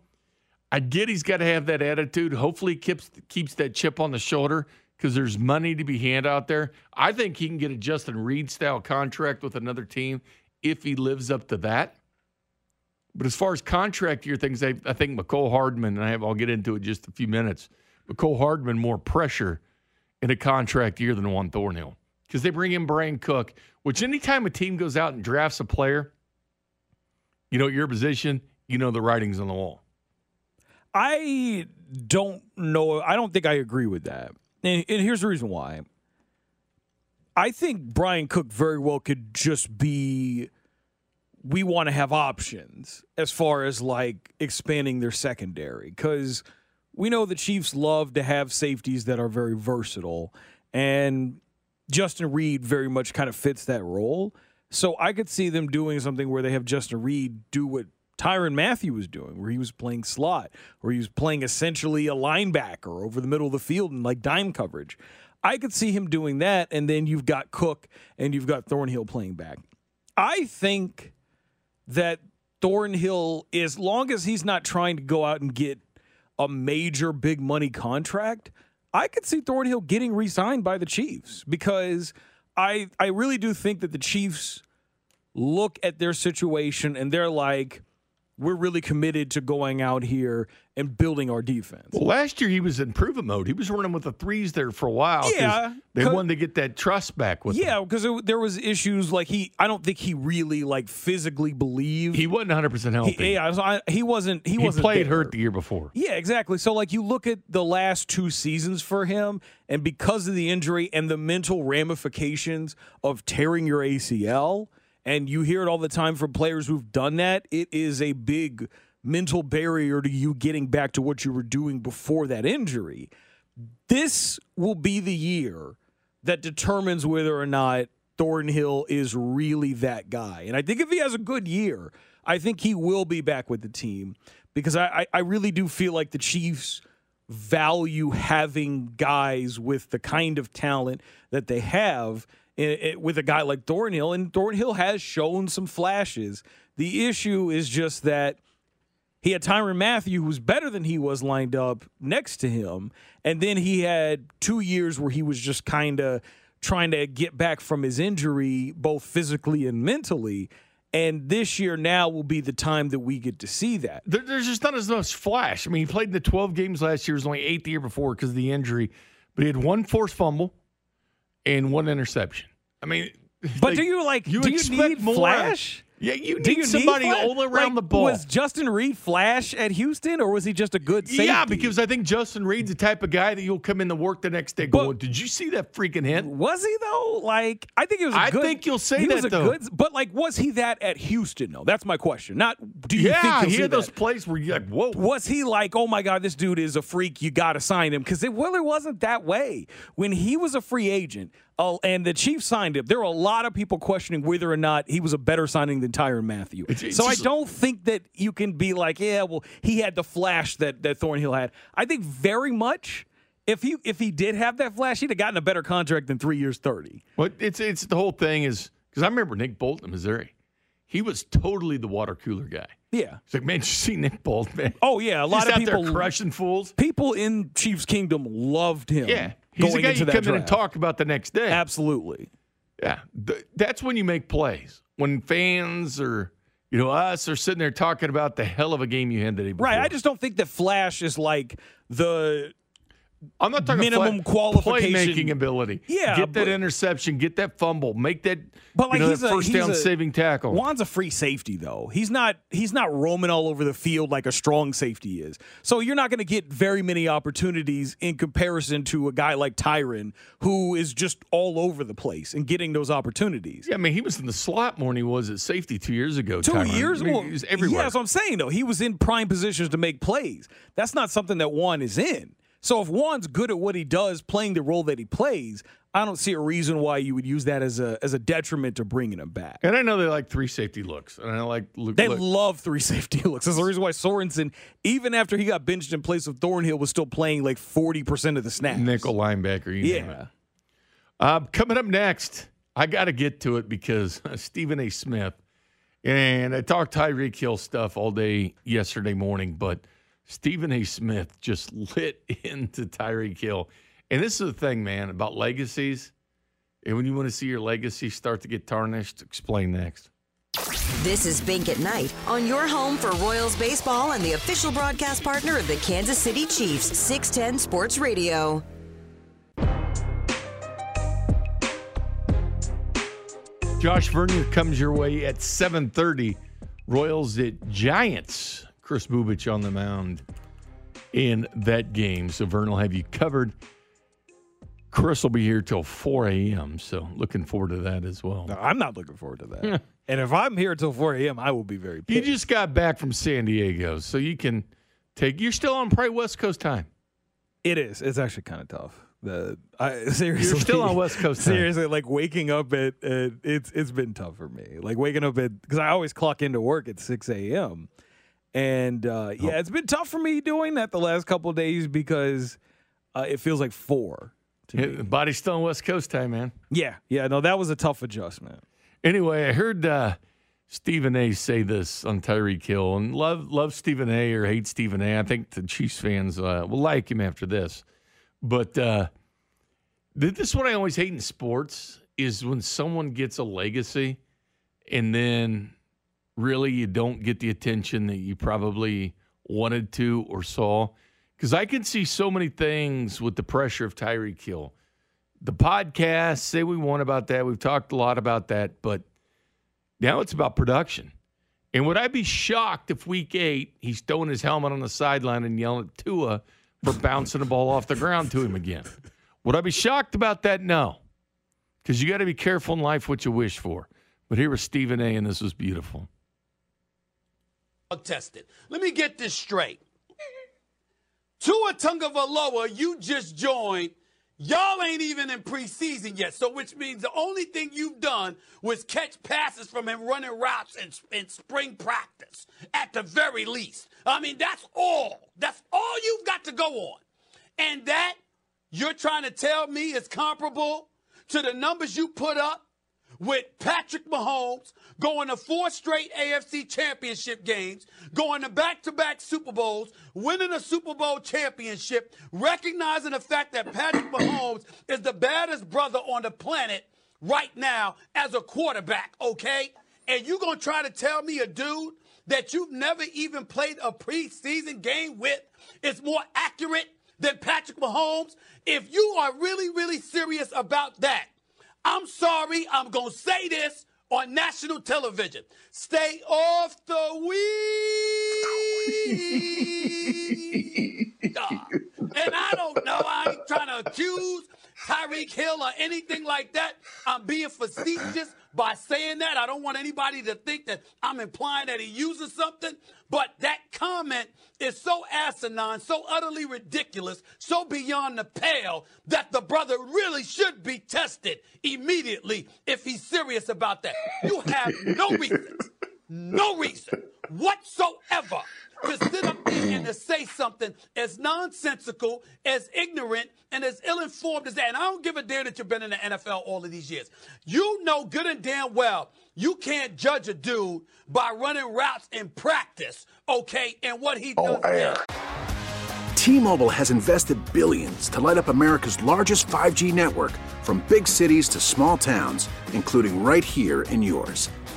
I get he's got to have that attitude. Hopefully, keeps, keeps that chip on the shoulder because there's money to be handed out there. I think he can get a Justin Reid style contract with another team if he lives up to that. But as far as contract year things, I, I think Mecole Hardman, and I have, I'll get into it in just a few minutes. Mecole Hardman more pressure in a contract year than Juan Thornhill because they bring in Bryan Cook, which anytime a team goes out and drafts a player, you know your position, you know the writings on the wall. I don't know. I don't think I agree with that. And, and here's the reason why. I think Bryan Cook very well could just be we want to have options as far as like expanding their secondary because we know the Chiefs love to have safeties that are very versatile and Justin Reid very much kind of fits that role. So I could see them doing something where they have Justin Reid do what Tyrann Mathieu was doing, where he was playing slot, where he was playing essentially a linebacker over the middle of the field in like dime coverage. I could see him doing that, and then you've got Cook and you've got Thornhill playing back. I think that Thornhill, as long as he's not trying to go out and get a major big money contract, I could see Thornhill getting re-signed by the Chiefs because I I really do think that the Chiefs look at their situation and they're like, we're really committed to going out here and building our defense. Well, last year he was in proven mode. He was running with the threes there for a while. Yeah, they wanted to get that trust back with. Him. Yeah, because there was issues like he. I don't think he really like physically believed he wasn't 100 percent healthy. He, yeah, I, he wasn't. He, he wasn't played there. hurt the year before. Yeah, exactly. So like you look at the last two seasons for him, and because of the injury and the mental ramifications of tearing your ACL and you hear it all the time from players who've done that. It is a big mental barrier to you getting back to what you were doing before that injury. This will be the year that determines whether or not Thornhill is really that guy. And I think if he has a good year, I think he will be back with the team because I, I really do feel like the Chiefs value having guys with the kind of talent that they have with a guy like Thornhill, and Thornhill has shown some flashes. The issue is just that he had Tyrann Mathieu, who's better than he was lined up next to him, and then he had two years where he was just kind of trying to get back from his injury, both physically and mentally. And this year now will be the time that we get to see that. There, there's just not as much flash. I mean, he played in the 12 games last year. Was only eight the year before because of the injury, but he had one forced fumble and one interception. I mean, but do you like? You do you need more flash? Yeah, you need you somebody need all around Like, the ball. Was Justin Reid Flash at Houston, or was he just a good safety? Yeah, because I think Justin Reid's the type of guy that you'll come into work the next day But- going, "Did you see that freaking hit?" Was he though? Like, I think it was. a I good, I think you'll say he was that, a though. Good, but like, was he that at Houston? though? that's my question. Not do you yeah, think he had those that? plays where you're like, "Whoa." Was he like, oh my god, this dude is a freak? You got to sign him because it really wasn't that way when he was a free agent. Uh, and the Chiefs signed him. There were a lot of people questioning whether or not he was a better signing than Tyrann Mathieu. It's- it's so I don't think that you can be like, yeah, well, he had the flash that that Thornhill had. I think very much. If he if he did have that flash, he'd have gotten a better contract than three years thirty. Well, it's it's the whole thing is because I remember Nick Bolton in Missouri. He was totally the water cooler guy. Yeah. It's like, man, you see Nick Bolton, man? Oh yeah, a lot He's of people crushing fools. people in Chiefs Kingdom loved him. Yeah, he's going the guy you that come in and talk about the next day. Absolutely. Yeah, th- that's when you make plays. When fans or you know us are sitting there talking about the hell of a game you had the day before. Right. I just don't think that Flash is like the I'm not talking about minimum qualification. playmaking ability. Yeah, get that but- interception, get that fumble, make that But like you know, he's a first he's down a- saving tackle. Juan's a free safety though. He's not he's not roaming all over the field like a strong safety is. So you're not going to get very many opportunities in comparison to a guy like Tyrann who is just all over the place and getting those opportunities. Yeah, I mean, he was in the slot more than he was at safety two years ago. Two Tyrann. years? I mean, well, he was everywhere. Yeah, that's what I'm saying, though. He was in prime positions to make plays. That's not something that Juan is in. So if Juan's good at what he does, playing the role that he plays, I don't see a reason why you would use that as a as a detriment to bringing him back. and I know they like three safety looks, and I like look. They look- love three safety looks. That's the reason why Sorensen, even after he got benched in place of Thornhill, was still playing like 40% of the snaps. nickel linebacker. You. Yeah. Uh, coming up next, I got to get to it because Stephen A. Smith, and I talked Tyreek Hill stuff all day yesterday morning, but Stephen A. Smith just lit into Tyreek Hill. And this is the thing, man, about legacies. And when you want to see your legacy start to get tarnished, explain next. This is Bink at Night on your home for Royals baseball and the official broadcast partner of the Kansas City Chiefs, 610 Sports Radio. Josh Vernier comes your way at 7:30. Royals at Giants. Kris Bubic on the mound in that game. So Vern will have you covered. Chris will be here till 4 a.m. So looking forward to that as well. No, I'm not looking forward to that. and if I'm here till 4 a.m., I will be very You just got back from San Diego, so you can take. You're still on probably West Coast time. It is. It's actually kind of tough. The I seriously You're still on West Coast time. Seriously, like waking up at, at it's it's been tough for me. Like waking up at because I always clock into work at six a.m. And uh, Oh. yeah, it's been tough for me doing that the last couple of days because uh, it feels like four. To me. Body's still on West Coast time, man. Yeah, yeah. No, that was a tough adjustment. Anyway, I heard uh, Stephen A. say this on Tyreek Hill, and love love Stephen A. or hate Stephen A. I think the Chiefs fans uh, will like him after this. But uh, this is what I always hate in sports is when someone gets a legacy, and then really you don't get the attention that you probably wanted to or saw. Because I can see so many things with the pressure of Tyreek Hill. the podcast, say we want about that. We've talked a lot about that, but now it's about production. And would I be shocked if week eight he's throwing his helmet on the sideline and yelling at Tua for bouncing the ball off the ground to him again? Would I be shocked about that? No. Because you got to be careful in life what you wish for. But here was Stephen A., and this was beautiful. Tested. Let me get this straight. Tua Tagovailoa, you just joined. Y'all ain't even in preseason yet, so which means the only thing you've done was catch passes from him running routes in, in spring practice, at the very least. I mean, that's all. That's all you've got to go on. And that you're trying to tell me is comparable to the numbers you put up with Patrick Mahomes going to four straight AFC championship games, going to back to back Super Bowls, winning a Super Bowl championship, recognizing the fact that Patrick Mahomes is the baddest brother on the planet right now as a quarterback, okay? And you to try to tell me a dude that you've never even played a preseason game with is more accurate than Patrick Mahomes? If you are really, really serious about that, I'm sorry, I'm going to say this on national television. Stay off the weed. and I don't know. I ain't trying to accuse Tyreek Hill or anything like that. I'm being facetious by saying that. I don't want anybody to think that I'm implying that he uses something. But that comment is so asinine, so utterly ridiculous, so beyond the pale that the brother really should be tested immediately if he's serious about that. You have no reason, no reason whatsoever to sit up there and to say something as nonsensical, as ignorant, and as ill-informed as that. And I don't give a damn that you've been in the NFL all of these years. You know good and damn well you can't judge a dude by running routes in practice, okay, and what he does there. T-Mobile has invested billions to light up America's largest 5G network from big cities to small towns, including right here in yours.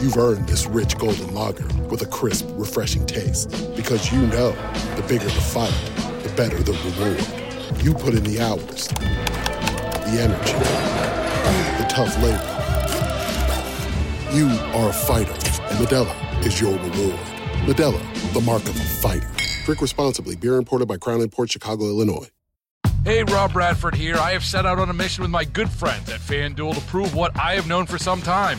You've earned this rich golden lager with a crisp, refreshing taste. Because you know, the bigger the fight, the better the reward. You put in the hours, the energy, the tough labor. You are a fighter, and Modelo is your reward. Modelo, the mark of a fighter. Drink responsibly. Beer imported by Crown Port Chicago, Illinois. Hey, Rob Bradford here. I have set out on a mission with my good friends at FanDuel to prove what I have known for some time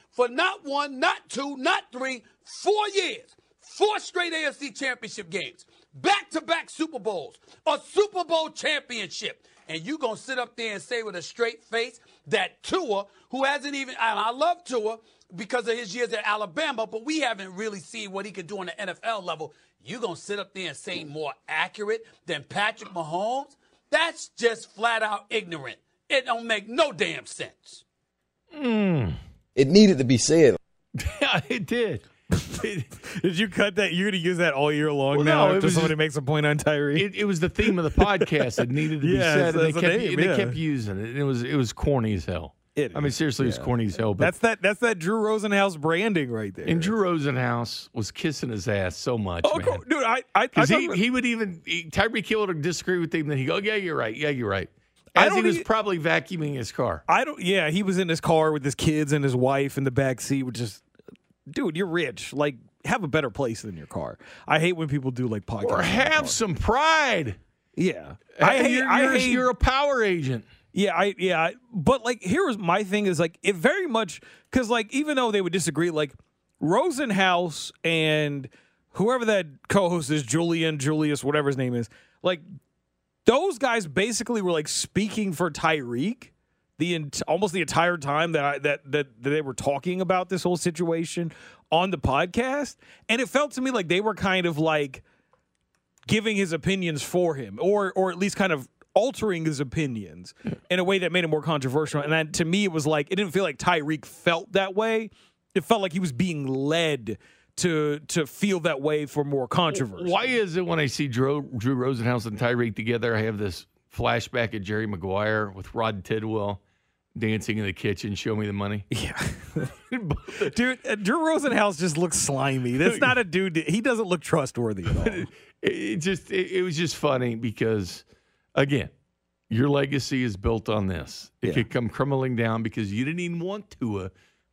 for not one, not two, not three, four years. Four straight AFC championship games, back to back Super Bowls, a Super Bowl championship. And you going to sit up there and say with a straight face that Tua, who hasn't even, and I love Tua because of his years at Alabama, but we haven't really seen what he could do on the NFL level. You going to sit up there and say more accurate than Patrick Mahomes? That's just flat out ignorant. It don't make no damn sense. Mm. It needed to be said. yeah, it did. did you cut that? You're going to use that all year long well, now no, after somebody just, makes a point on Tyreek? It, it, was the theme of the podcast. It needed to be yeah, said. And they, kept, name, they kept using it. It was, it was corny as hell. It I mean, seriously, yeah. it was corny as hell. But that's that. That's that Drew Rosenhaus branding right there. And Drew Rosenhaus was kissing his ass so much, oh, man. dude, I, I, I he, he would even he, Tyreek Hill would disagree with him. Then he go, "Yeah, you're right. Yeah, you're right." As he was probably vacuuming his car. I don't. Yeah, he was in his car with his kids and his wife in the back seat, which is, dude, you're rich. Like, have a better place than your car. I hate when people do like podcasts. Or have some pride. Yeah, uh, I hate. You're, I hate, you're a power agent. Yeah, I yeah, but like here was my thing is like it very much because like even though they would disagree, like Rosenhaus and whoever that co-host is, Julian Julius, whatever his name is, like those guys basically were like speaking for Tyreek the almost the entire time that I that, that that they were talking about this whole situation on the podcast, and it felt to me like they were kind of like giving his opinions for him, or or at least kind of altering his opinions in a way that made it more controversial. And that, to me, it was like it didn't feel like Tyreek felt that way. It felt like he was being led to to feel that way for more controversy. Why is it when I see Drew, Drew Rosenhaus and Tyreek together, I have this flashback of Jerry Maguire with Rod Tidwell dancing in the kitchen, show me the money. Yeah. dude, uh, Drew Rosenhaus just looks slimy. That's not a dude. He doesn't look trustworthy at all. It, it just it, it, was just funny because again, your legacy is built on this. It yeah. could come crumbling down because you didn't even want to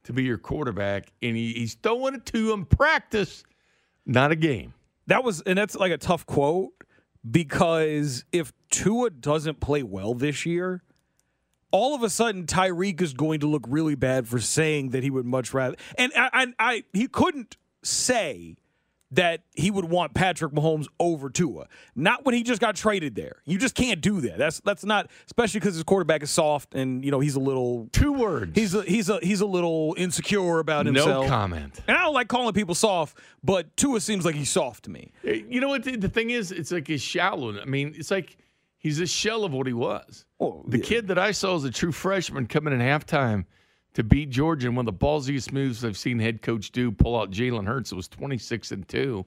to be your quarterback, and he, he's throwing it to him practice, not a game. That was, and that's like a tough quote because if Tua doesn't play well this year, all of a sudden Tyreek is going to look really bad for saying that he would much rather. And I, I, I he couldn't say that he would want Patrick Mahomes over Tua. Not when he just got traded there. You just can't do that. That's that's not especially because his quarterback is soft and you know he's a little two words. He's a, he's a he's a little insecure about himself. No comment. And I don't like calling people soft, but Tua seems like he's soft to me. Eh, you know what the, the thing is? It's like he's shallow. I mean, it's like he's a shell of what he was. Oh, the yeah. kid that I saw as a true freshman coming in halftime to beat Georgia and one of the ballsiest moves I've seen head coach do, pull out Jalen Hurts. It was 26 and 2.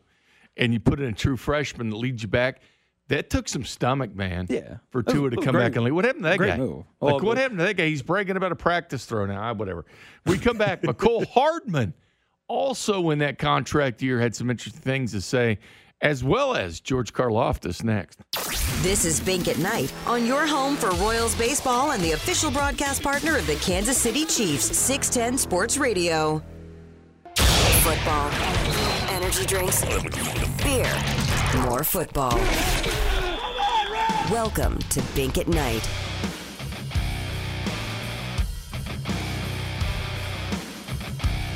And you put in a true freshman that leads you back. That took some stomach, man. Yeah. For Tua to come great. back and lead. What happened to that guy? move. Like, Oh, what happened to that guy? He's bragging about a practice throw now. Ah, Whatever. We come back. Mecole Hardman also in that contract year had some interesting things to say, as well as George Karlaftis next. This is Bink at Night on your home for Royals baseball and the official broadcast partner of the Kansas City Chiefs, 610 Sports Radio. Football, energy drinks, beer, more football. Welcome to Bink at Night.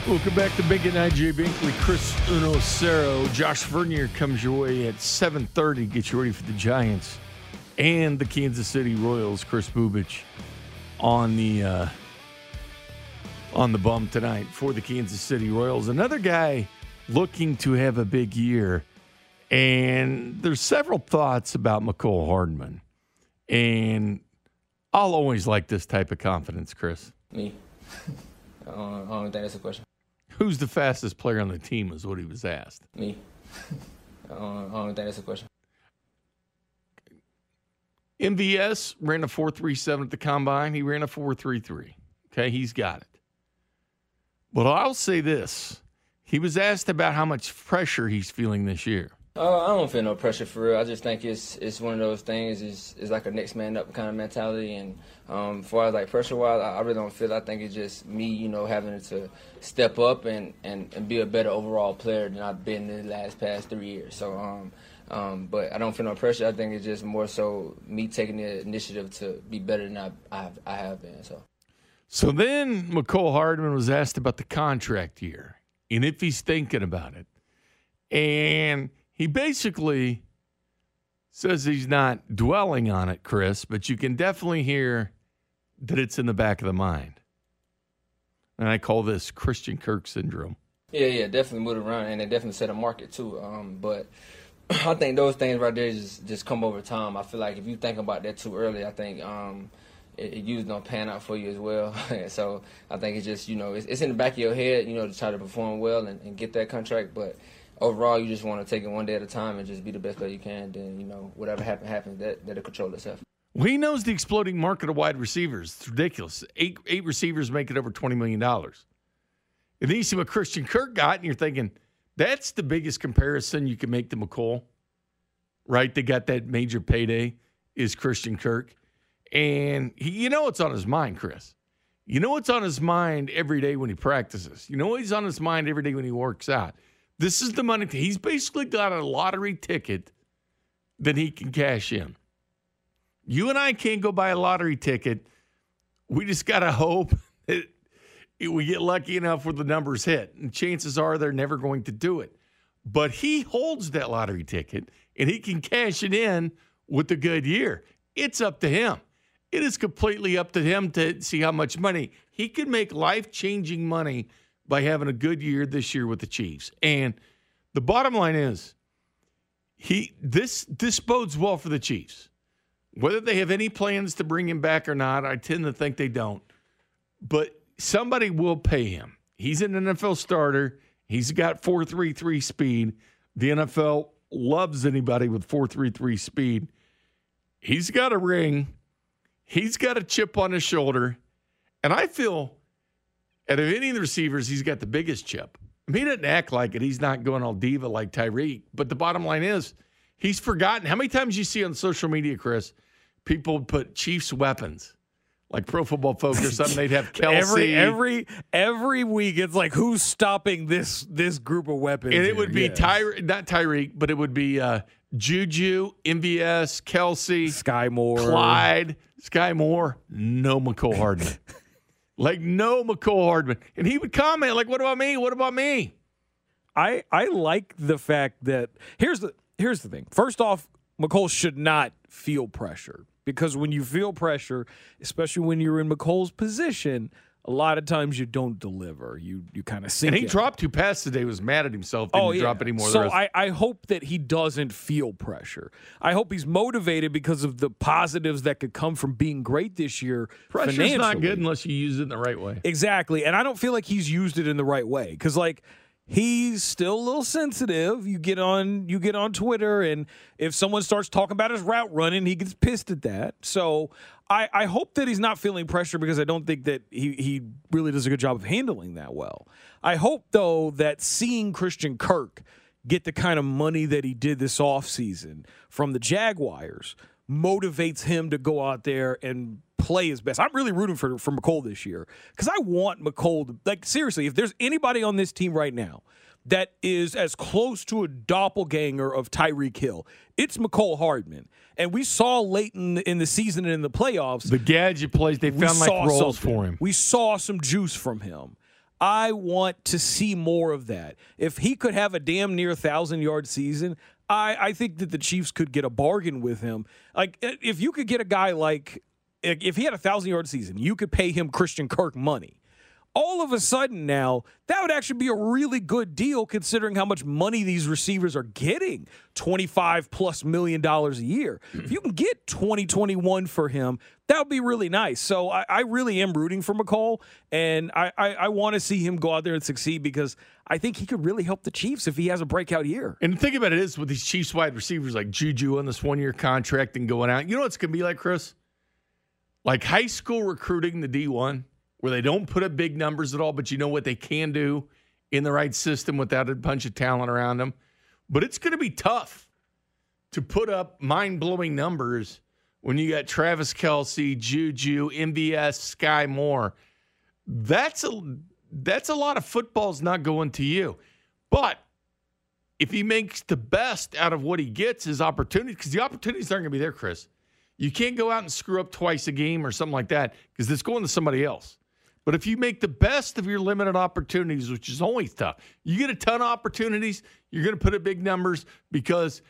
Welcome back to Big and. Jay Binkley, Chris Unocero, Josh Vernier comes your way at 7.30. Get you ready for the Giants and the Kansas City Royals. Kris Bubic on the uh, on the bum tonight for the Kansas City Royals. Another guy looking to have a big year. And there's several thoughts about Mecole Hardman. And I'll always like this type of confidence, Chris. Me. I don't, that's a question. Who's the fastest player on the team is what he was asked. Me. I don't, I don't think that's a question. MVS ran a 4.37 at the combine. He ran a 4.33. Okay, he's got it. But I'll say this. He was asked about how much pressure he's feeling this year. Uh, I don't feel no pressure for real. I just think it's it's one of those things. It's, it's like a next man up kind of mentality. And um, as far as like pressure wise, I, I really don't feel. I think it's just me, you know, having to step up and, and, and be a better overall player than I've been in the last past three years. So, um, um, but I don't feel no pressure. I think it's just more so me taking the initiative to be better than I I have, I have been. So. So then Mecole Hardman was asked about the contract year and if he's thinking about it. And he basically says he's not dwelling on it, Chris, but you can definitely hear that it's in the back of the mind. And I call this Christian Kirk syndrome. Yeah, yeah, definitely moved around, and they definitely set a market too. Um, but I think those things right there just just come over time. I feel like if you think about that too early, I think um, it, it usually don't pan out for you as well. so I think it's just you know it's, it's in the back of your head, you know, to try to perform well and, and get that contract. But overall, you just want to take it one day at a time and just be the best player you can. Then you know whatever happens, happens. That that'll control itself. Well, he knows the exploding market of wide receivers. It's ridiculous. Eight eight receivers make it over twenty million dollars. And then you see what Christian Kirk got, and you're thinking that's the biggest comparison you can make to Mecole, right? They got that major payday is Christian Kirk, and he, you know what's on his mind, Chris. You know what's on his mind every day when he practices. You know what's on his mind every day when he works out. This is the money. He's basically got a lottery ticket that he can cash in. You and I can't go buy a lottery ticket. We just got to hope that we get lucky enough where the numbers hit. And chances are they're never going to do it. But he holds that lottery ticket and he can cash it in with a good year. It's up to him. It is completely up to him to see how much money he could make life changing money by having a good year this year with the Chiefs. And the bottom line is he this this bodes well for the Chiefs. Whether they have any plans to bring him back or not, I tend to think they don't. But somebody will pay him. He's an NFL starter. He's got 433 speed. The NFL loves anybody with 433 speed. He's got a ring. He's got a chip on his shoulder. And I feel out of any of the receivers, he's got the biggest chip. I mean, he doesn't act like it. He's not going all diva like Tyreek. But the bottom line is, he's forgotten. How many times you see on social media, Chris, people put Chiefs weapons, like Pro Football Focus or something. They'd have Kelce. Every every every week, it's like who's stopping this this group of weapons? and it here? would be. Tyre, not Tyreek, but it would be uh, Juju, MVS, Kelce, Sky Moore, Clyde, Sky Moore, no Mecole Hardman. like no Mecole Hardman. And he would comment, like, what about me? What about me? I I like the fact that here's the here's the thing. First off, Mecole should not feel pressure because when you feel pressure, especially when you're in Mecole's position, a lot of times you don't deliver. You you kind of sink. And he in. dropped two passes today. Was mad at himself. Didn't Oh yeah. drop any more. So. I, I hope that he doesn't feel pressure. I hope he's motivated because of the positives that could come from being great this year. Pressure's not good unless you use it in the right way. Exactly. And I don't feel like he's used it in the right way. Cause like he's still a little sensitive. You get on you get on Twitter and if someone starts talking about his route running, he gets pissed at that. So I, I hope that he's not feeling pressure because I don't think that he, he really does a good job of handling that well. I hope though that seeing Christian Kirk get the kind of money that he did this offseason from the Jaguars motivates him to go out there and play his best. I'm really rooting for for Mecole this year because I want Mecole to like seriously. If there's anybody on this team right now that is as close to a doppelganger of Tyreek Hill, it's Mecole Hardman. And we saw late in the, in the season and in the playoffs the gadget plays they found like roles something. for him. We saw some juice from him. I want to see more of that. If he could have a damn near thousand yard season, I, I think that the Chiefs could get a bargain with him. Like if you could get a guy like if he had a thousand yard season, you could pay him Christian Kirk money. All of a sudden now, that would actually be a really good deal considering how much money these receivers are getting 25 plus million dollars a year. If you can get 2021 for him, that would be really nice. So I, I really am rooting for Mecole, and I, I, I want to see him go out there and succeed because I think he could really help the Chiefs if he has a breakout year. And the thing about it is, with these Chiefs wide receivers like Juju on this one year contract and going out, you know what's going to be like, Chris? Like high school recruiting the D1, where they don't put up big numbers at all, but you know what they can do in the right system without a bunch of talent around them. But it's going to be tough to put up mind blowing numbers when you got Travis Kelce, Juju, MVS, Sky Moore. That's a that's a lot of footballs not going to you. But if he makes the best out of what he gets, his opportunities, because the opportunities aren't going to be there, Chris. You can't go out and screw up twice a game or something like that because it's going to somebody else. But if you make the best of your limited opportunities, which is always tough, you get a ton of opportunities, you're going to put up big numbers because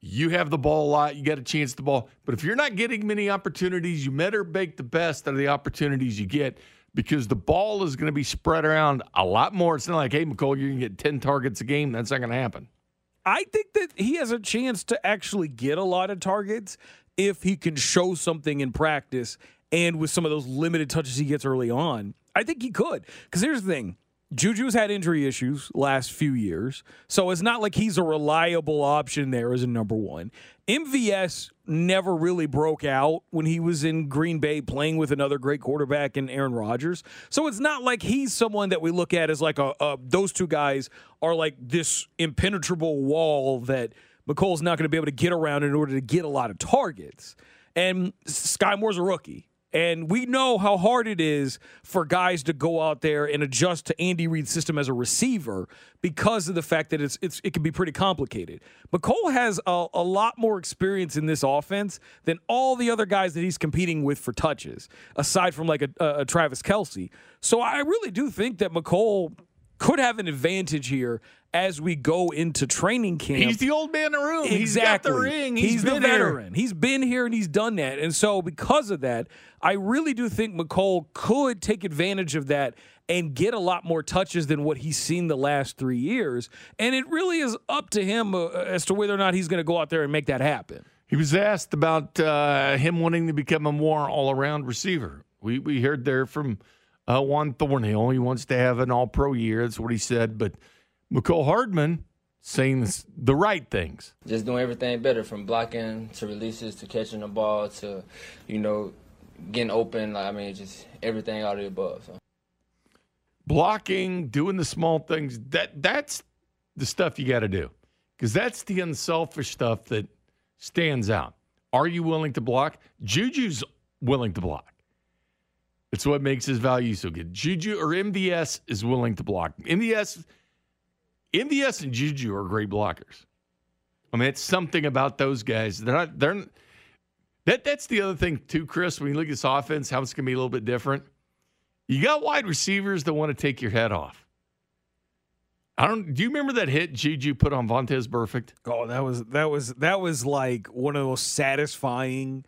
you have the ball a lot, you got a chance the ball. But if you're not getting many opportunities, you better make the best out of the opportunities you get because the ball is going to be spread around a lot more. It's not like, hey, Mecole, you're going to get 10 targets a game. That's not going to happen. I think that he has a chance to actually get a lot of targets if he can show something in practice and with some of those limited touches he gets early on. I think he could. Because here's the thing Juju's had injury issues last few years, so it's not like he's a reliable option there as a number one. MVS never really broke out when he was in Green Bay playing with another great quarterback in Aaron Rodgers. So it's not like he's someone that we look at as like a, a those two guys are like this impenetrable wall that Mecole's not going to be able to get around in order to get a lot of targets. And Sky Moore's a rookie. And we know how hard it is for guys to go out there and adjust to Andy Reid's system as a receiver because of the fact that it's, it's it can be pretty complicated. Mecole has a, a lot more experience in this offense than all the other guys that he's competing with for touches, aside from like a, a Travis Kelce. So I really do think that Mecole could have an advantage here as we go into training camp. He's the old man in the room. Exactly. He's got the ring. He's, been the here. veteran. He's been here and he's done that. And so, because of that, I really do think Mecole could take advantage of that and get a lot more touches than what he's seen the last three years. And it really is up to him uh, as to whether or not he's going to go out there and make that happen. He was asked about uh, him wanting to become a more all around receiver. We, we heard there from uh, Juan Thornhill. He wants to have an all pro year. That's what he said. But Mecole Hardman saying the right things. Just doing everything better from blocking to releases to catching the ball to, you know, getting open. Like, I mean, just everything out of the above. So. Blocking, doing the small things, that that's the stuff you got to do. Because that's the unselfish stuff that stands out. Are you willing to block? Juju's willing to block. It's what makes his value so good. Juju or MVS is willing to block. MVS, MVS and Juju are great blockers. I mean, it's something about those guys. They're not. They're that. That's the other thing too, Chris. When you look at this offense, how it's going to be a little bit different. You got wide receivers that want to take your head off. I don't. Do you remember that hit Juju put on Vontaze Burfict? Oh, that was that was that was like one of the most satisfying,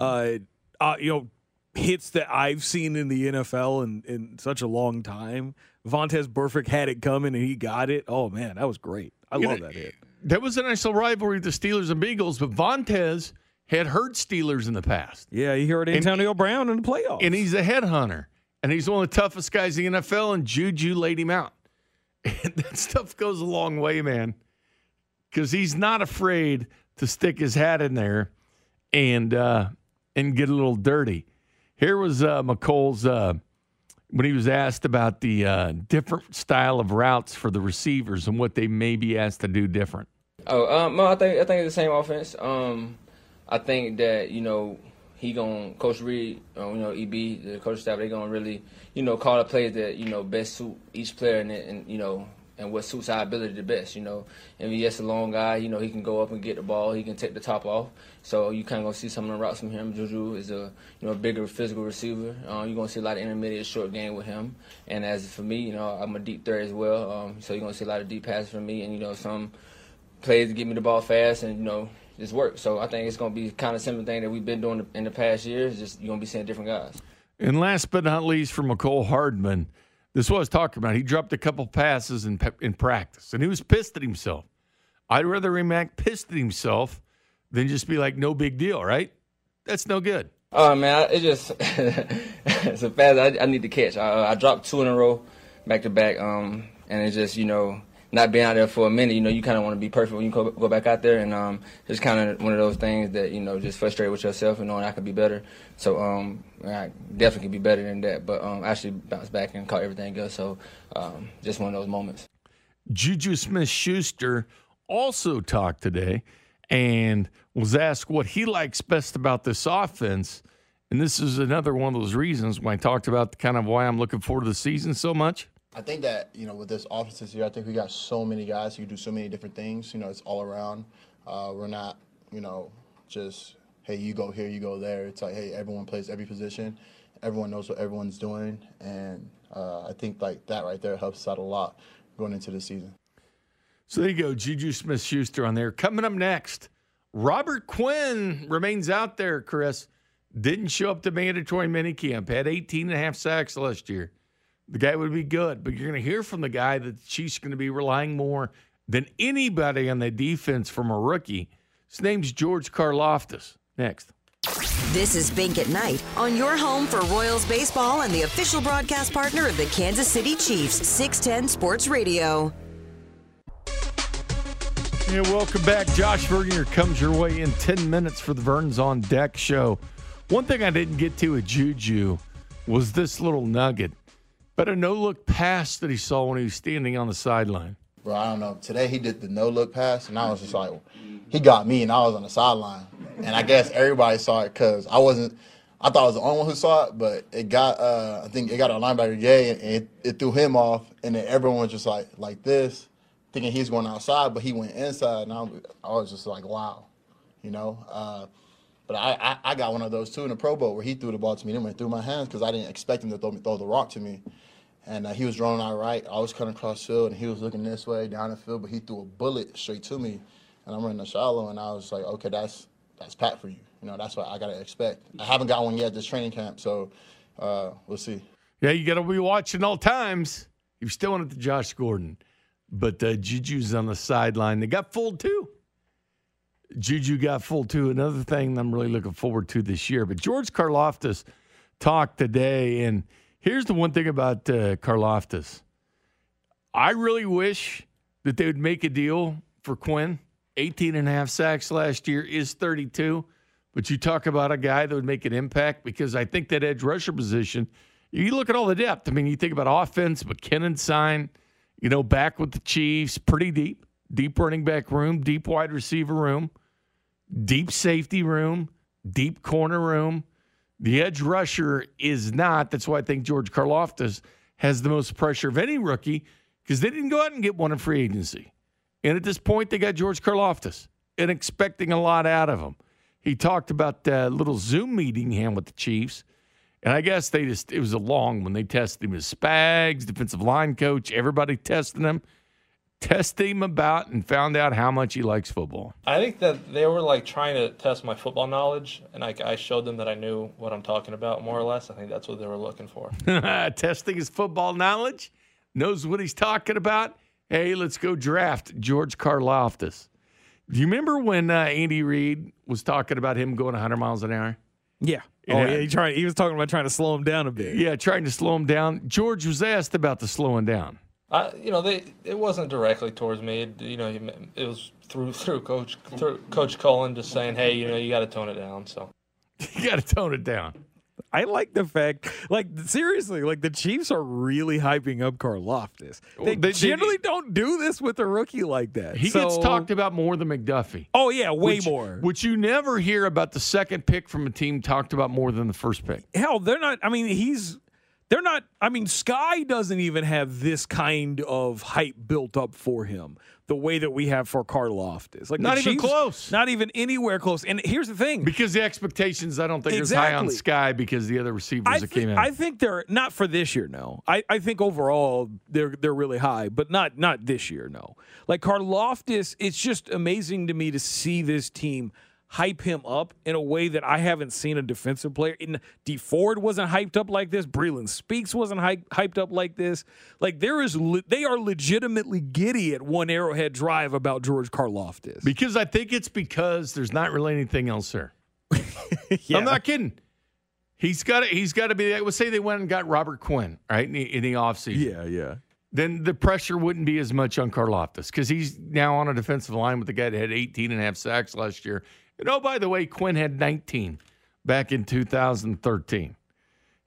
uh, uh, you know, hits that I've seen in the NFL in, in such a long time. Vontaze Burfict had it coming and he got it. Oh man, that was great. I You love know, that hit. That was a nice little rivalry, the Steelers and Bengals, but Vontaze had hurt Steelers in the past. Yeah, heard And- Antonio Brown in the playoffs. And he's a headhunter. And he's one of the toughest guys in the NFL, and Juju laid him out. And that stuff goes a long way, man. Because he's not afraid to stick his hat in there and uh, and get a little dirty. Here was uh, Mecole's uh, when he was asked about the uh, different style of routes for the receivers and what they may be asked to do different. Oh, um, no, I think I think it's the same offense. Um, I think that you know he gonna Coach Reid, uh, you know EB, the coach staff, they gonna really you know call the plays that you know best suit each player and, and you know and what suits our ability the best. You know, he's a long guy, you know he can go up and get the ball, he can take the top off. So you kind of gonna see some of the routes from him. Juju is a you know a bigger physical receiver. Uh, you're gonna see a lot of intermediate short game with him. And as for me, you know I'm a deep threat as well. Um, so you're gonna see a lot of deep passes from me, and you know some plays to get me the ball fast and you know just work. So I think it's going to be kind of similar thing that we've been doing in the past years. Just you're going to be seeing different guys. And last but not least, for Mecole Hardman, this was talking about. He dropped a couple passes in in practice, and he was pissed at himself. I'd rather him act pissed at himself than just be like, "No big deal," right? That's no good. Oh man, it just it's a fast. I, I need to catch. I, I dropped two in a row, back to back. Um, and it's just you know not being out there for a minute. You know, you kind of want to be perfect when you go, go back out there, and um, it's kind of one of those things that you know just frustrated with yourself and knowing I could be better. So um, I definitely could be better than that. But um, actually bounced back and caught everything else. So um, just one of those moments. Juju Smith Schuster also talked today and was asked what he likes best about this offense. And this is another one of those reasons when I talked about kind of why I'm looking forward to the season so much. I think that you know with this offense this year, I think we got so many guys who do so many different things. You know, it's all around. Uh, we're not, you know, just hey, you go here, you go there. It's like hey, everyone plays every position. Everyone knows what everyone's doing, and uh, I think like that right there helps us out a lot going into the season. So there you go, Juju Smith Schuster on there. Coming up next, Robert Quinn remains out there, Chris. Didn't show up to mandatory minicamp, had 18 and a half sacks last year. The guy would be good, but you're going to hear from the guy that the Chiefs going to be relying more than anybody on the defense from a rookie. His name's George Karlaftis. Next. This is Bink at Night on your home for Royals baseball and the official broadcast partner of the Kansas City Chiefs, 610 Sports Radio. Yeah, welcome back. Josh Vernier comes your way in 10 minutes for the Verns on Deck show. One thing I didn't get to with Juju was this little nugget, but a no look pass that he saw when he was standing on the sideline. Bro, I don't know. Today he did the no look pass, and I was just like, he got me, and I was on the sideline. And I guess everybody saw it because I wasn't. I thought I was the only one who saw it, but it got. Uh, I think it got a linebacker Jay, and it, it threw him off, and then everyone was just like like this, thinking he's going outside, but he went inside, and I, was- I was just like, wow, you know. Uh, but I, I, I got one of those too in the Pro Bowl where he threw the ball to me, then went through my hands because I didn't expect him to throw, me, throw the rock to me. And uh, he was rolling out right. I was cutting across field, and he was looking this way down the field, but he threw a bullet straight to me. And I'm running the shallow, and I was like, okay, that's that's pat for you. You know, that's what I gotta expect. I haven't got one yet this training camp, so uh, we'll see. Yeah, you got to be watching all times. You're still in it to Josh Gordon, but uh, Juju's on the sideline. They got fooled too. Juju got fooled too. Another thing I'm really looking forward to this year. But George Karlaftis talked today, and here's the one thing about uh, Karlaftis. I really wish that they would make a deal for Quinn. 18 and a half sacks last year is 32. But you talk about a guy that would make an impact because I think that edge rusher position, you look at all the depth. I mean, you think about offense, McKinnon sign, you know, back with the Chiefs, pretty deep, deep running back room, deep wide receiver room, deep safety room, deep corner room. The edge rusher is not. That's why I think George Karlaftis has the most pressure of any rookie because they didn't go out and get one in free agency. And at this point, they got George Karlaftis and expecting a lot out of him. He talked about that little Zoom meeting he had with the Chiefs. And I guess they just, it was a long one. They tested him as Spags, defensive line coach, everybody testing him. test him about and found out how much he likes football? I think that they were like trying to test my football knowledge, and I, I showed them that I knew what I'm talking about more or less. I think that's what they were looking for. Testing his football knowledge, knows what he's talking about. Hey, let's go draft George Karlaftis. Do you remember when uh, Andy Reid was talking about him going 100 miles an hour? Yeah. Yeah. Oh yeah, he tried. He was talking about trying to slow him down a bit. Yeah, trying to slow him down. George was asked about the slowing down. I, you know, they it wasn't directly towards me. It, you know, it was through through coach through Coach Cullen just saying, hey, you know, you got to tone it down. So you got to tone it down. I like the fact, like seriously, like the Chiefs are really hyping up Karlaftis. They, Well, they- they- generally don't do this with a rookie like that. He So- gets talked about more than McDuffie. Oh yeah, way which, more. Which you never hear about the second pick from a team talked about more than the first pick. Hell, they're not. I mean, he's. They're not. I mean, Skyy doesn't even have this kind of hype built up for him the way that we have for Karlaftis. Like Not even Chiefs- close. Not even anywhere close. And here's the thing. Because the expectations, I don't think, are as high on Skyy because the other receivers I, that came in. I think they're not for this year. No, I, I think overall they're they're really high, but not not this year. No, like Karlaftis, it's just amazing to me to see this team hype him up in a way that I haven't seen a defensive player. In Dee Ford wasn't hyped up like this. Breeland Speaks wasn't hype, hyped up like this. Like there is, le- they are legitimately giddy at one Arrowhead Drive about George Karlaftis. because I think it's because there's not really anything else there. Yeah. I'm not kidding. He's got to, he's got to be. Let's say they went and got Robert Quinn right in the, in the offseason. Yeah, yeah. Then the pressure wouldn't be as much on Karlaftis because he's now on a defensive line with the guy that had 18 and a half sacks last year. And oh, by the way, Quinn had 19 back in 2013.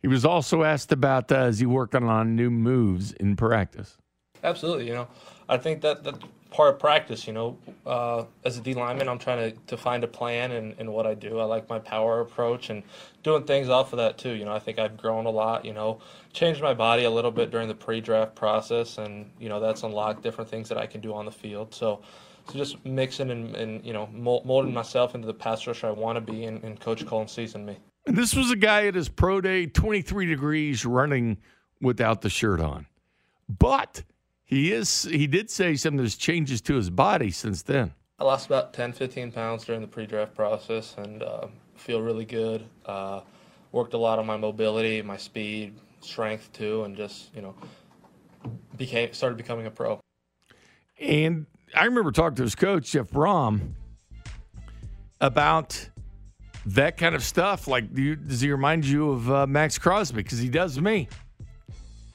He was also asked about uh, is he working on new moves in practice. Absolutely, you know, I think that that's part of practice. You know, uh, as a D lineman, I'm trying to, to find a plan and, in what I do. I like my power approach and doing things off of that too. You know, I think I've grown a lot. You know, changed my body a little bit during the pre-draft process, and you know that's unlocked different things that I can do on the field. So. So just mixing and, and you know molding myself into the pass rusher I want to be, and, and Coach Cullen seasoned me. And this was a guy at his pro day, 23 degrees, running without the shirt on. But he is he did say some of there's changes to his body since then. I lost about 10, 15 pounds during the pre-draft process and uh, feel really good. Uh, worked a lot on my mobility, my speed, strength too, and just you know became started becoming a pro. And I remember talking to his coach, Jeff Brom, about that kind of stuff. Like, do you, does he remind you of uh, Maxx Crosby? Because he does me.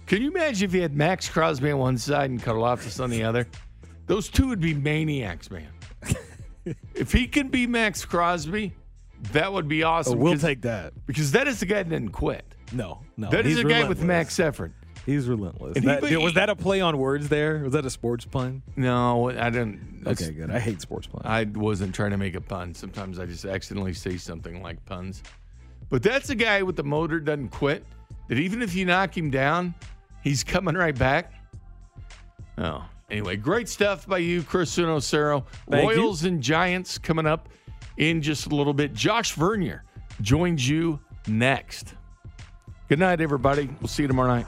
Can you imagine if he had Maxx Crosby on one side and Karlaftis on the other? Those two would be maniacs, man. if he can be Maxx Crosby, that would be awesome. Oh, we'll because- take that. Because that is the guy that didn't quit. No, no. that is a guy with max effort. He's relentless. And he- That- was that a play on words there? Was that a sports pun? No, I didn't. Okay, good. I hate sports puns. I wasn't trying to make a pun. Sometimes I just accidentally say something like puns. But that's a guy with the motor doesn't quit. That even if you knock him down, he's coming right back. Oh, anyway, great stuff by you, Chris Unocero. Thank you. Royals and Giants coming up in just a little bit. Josh Vernier joins you next. Good night, everybody. We'll see you tomorrow night.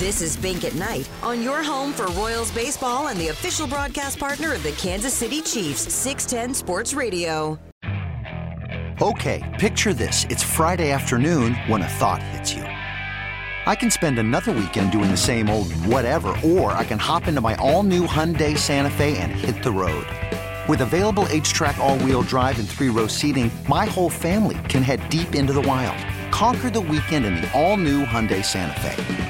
This is Bink at Night on your home for Royals baseball and the official broadcast partner of the Kansas City Chiefs, 610 Sports Radio. Okay, picture this. It's Friday afternoon when a thought hits you. I can spend another weekend doing the same old whatever, or I can hop into my all new Hyundai Santa Fe and hit the road. With available HTRAC, all wheel drive, and three row seating, my whole family can head deep into the wild. Conquer the weekend in the all new Hyundai Santa Fe.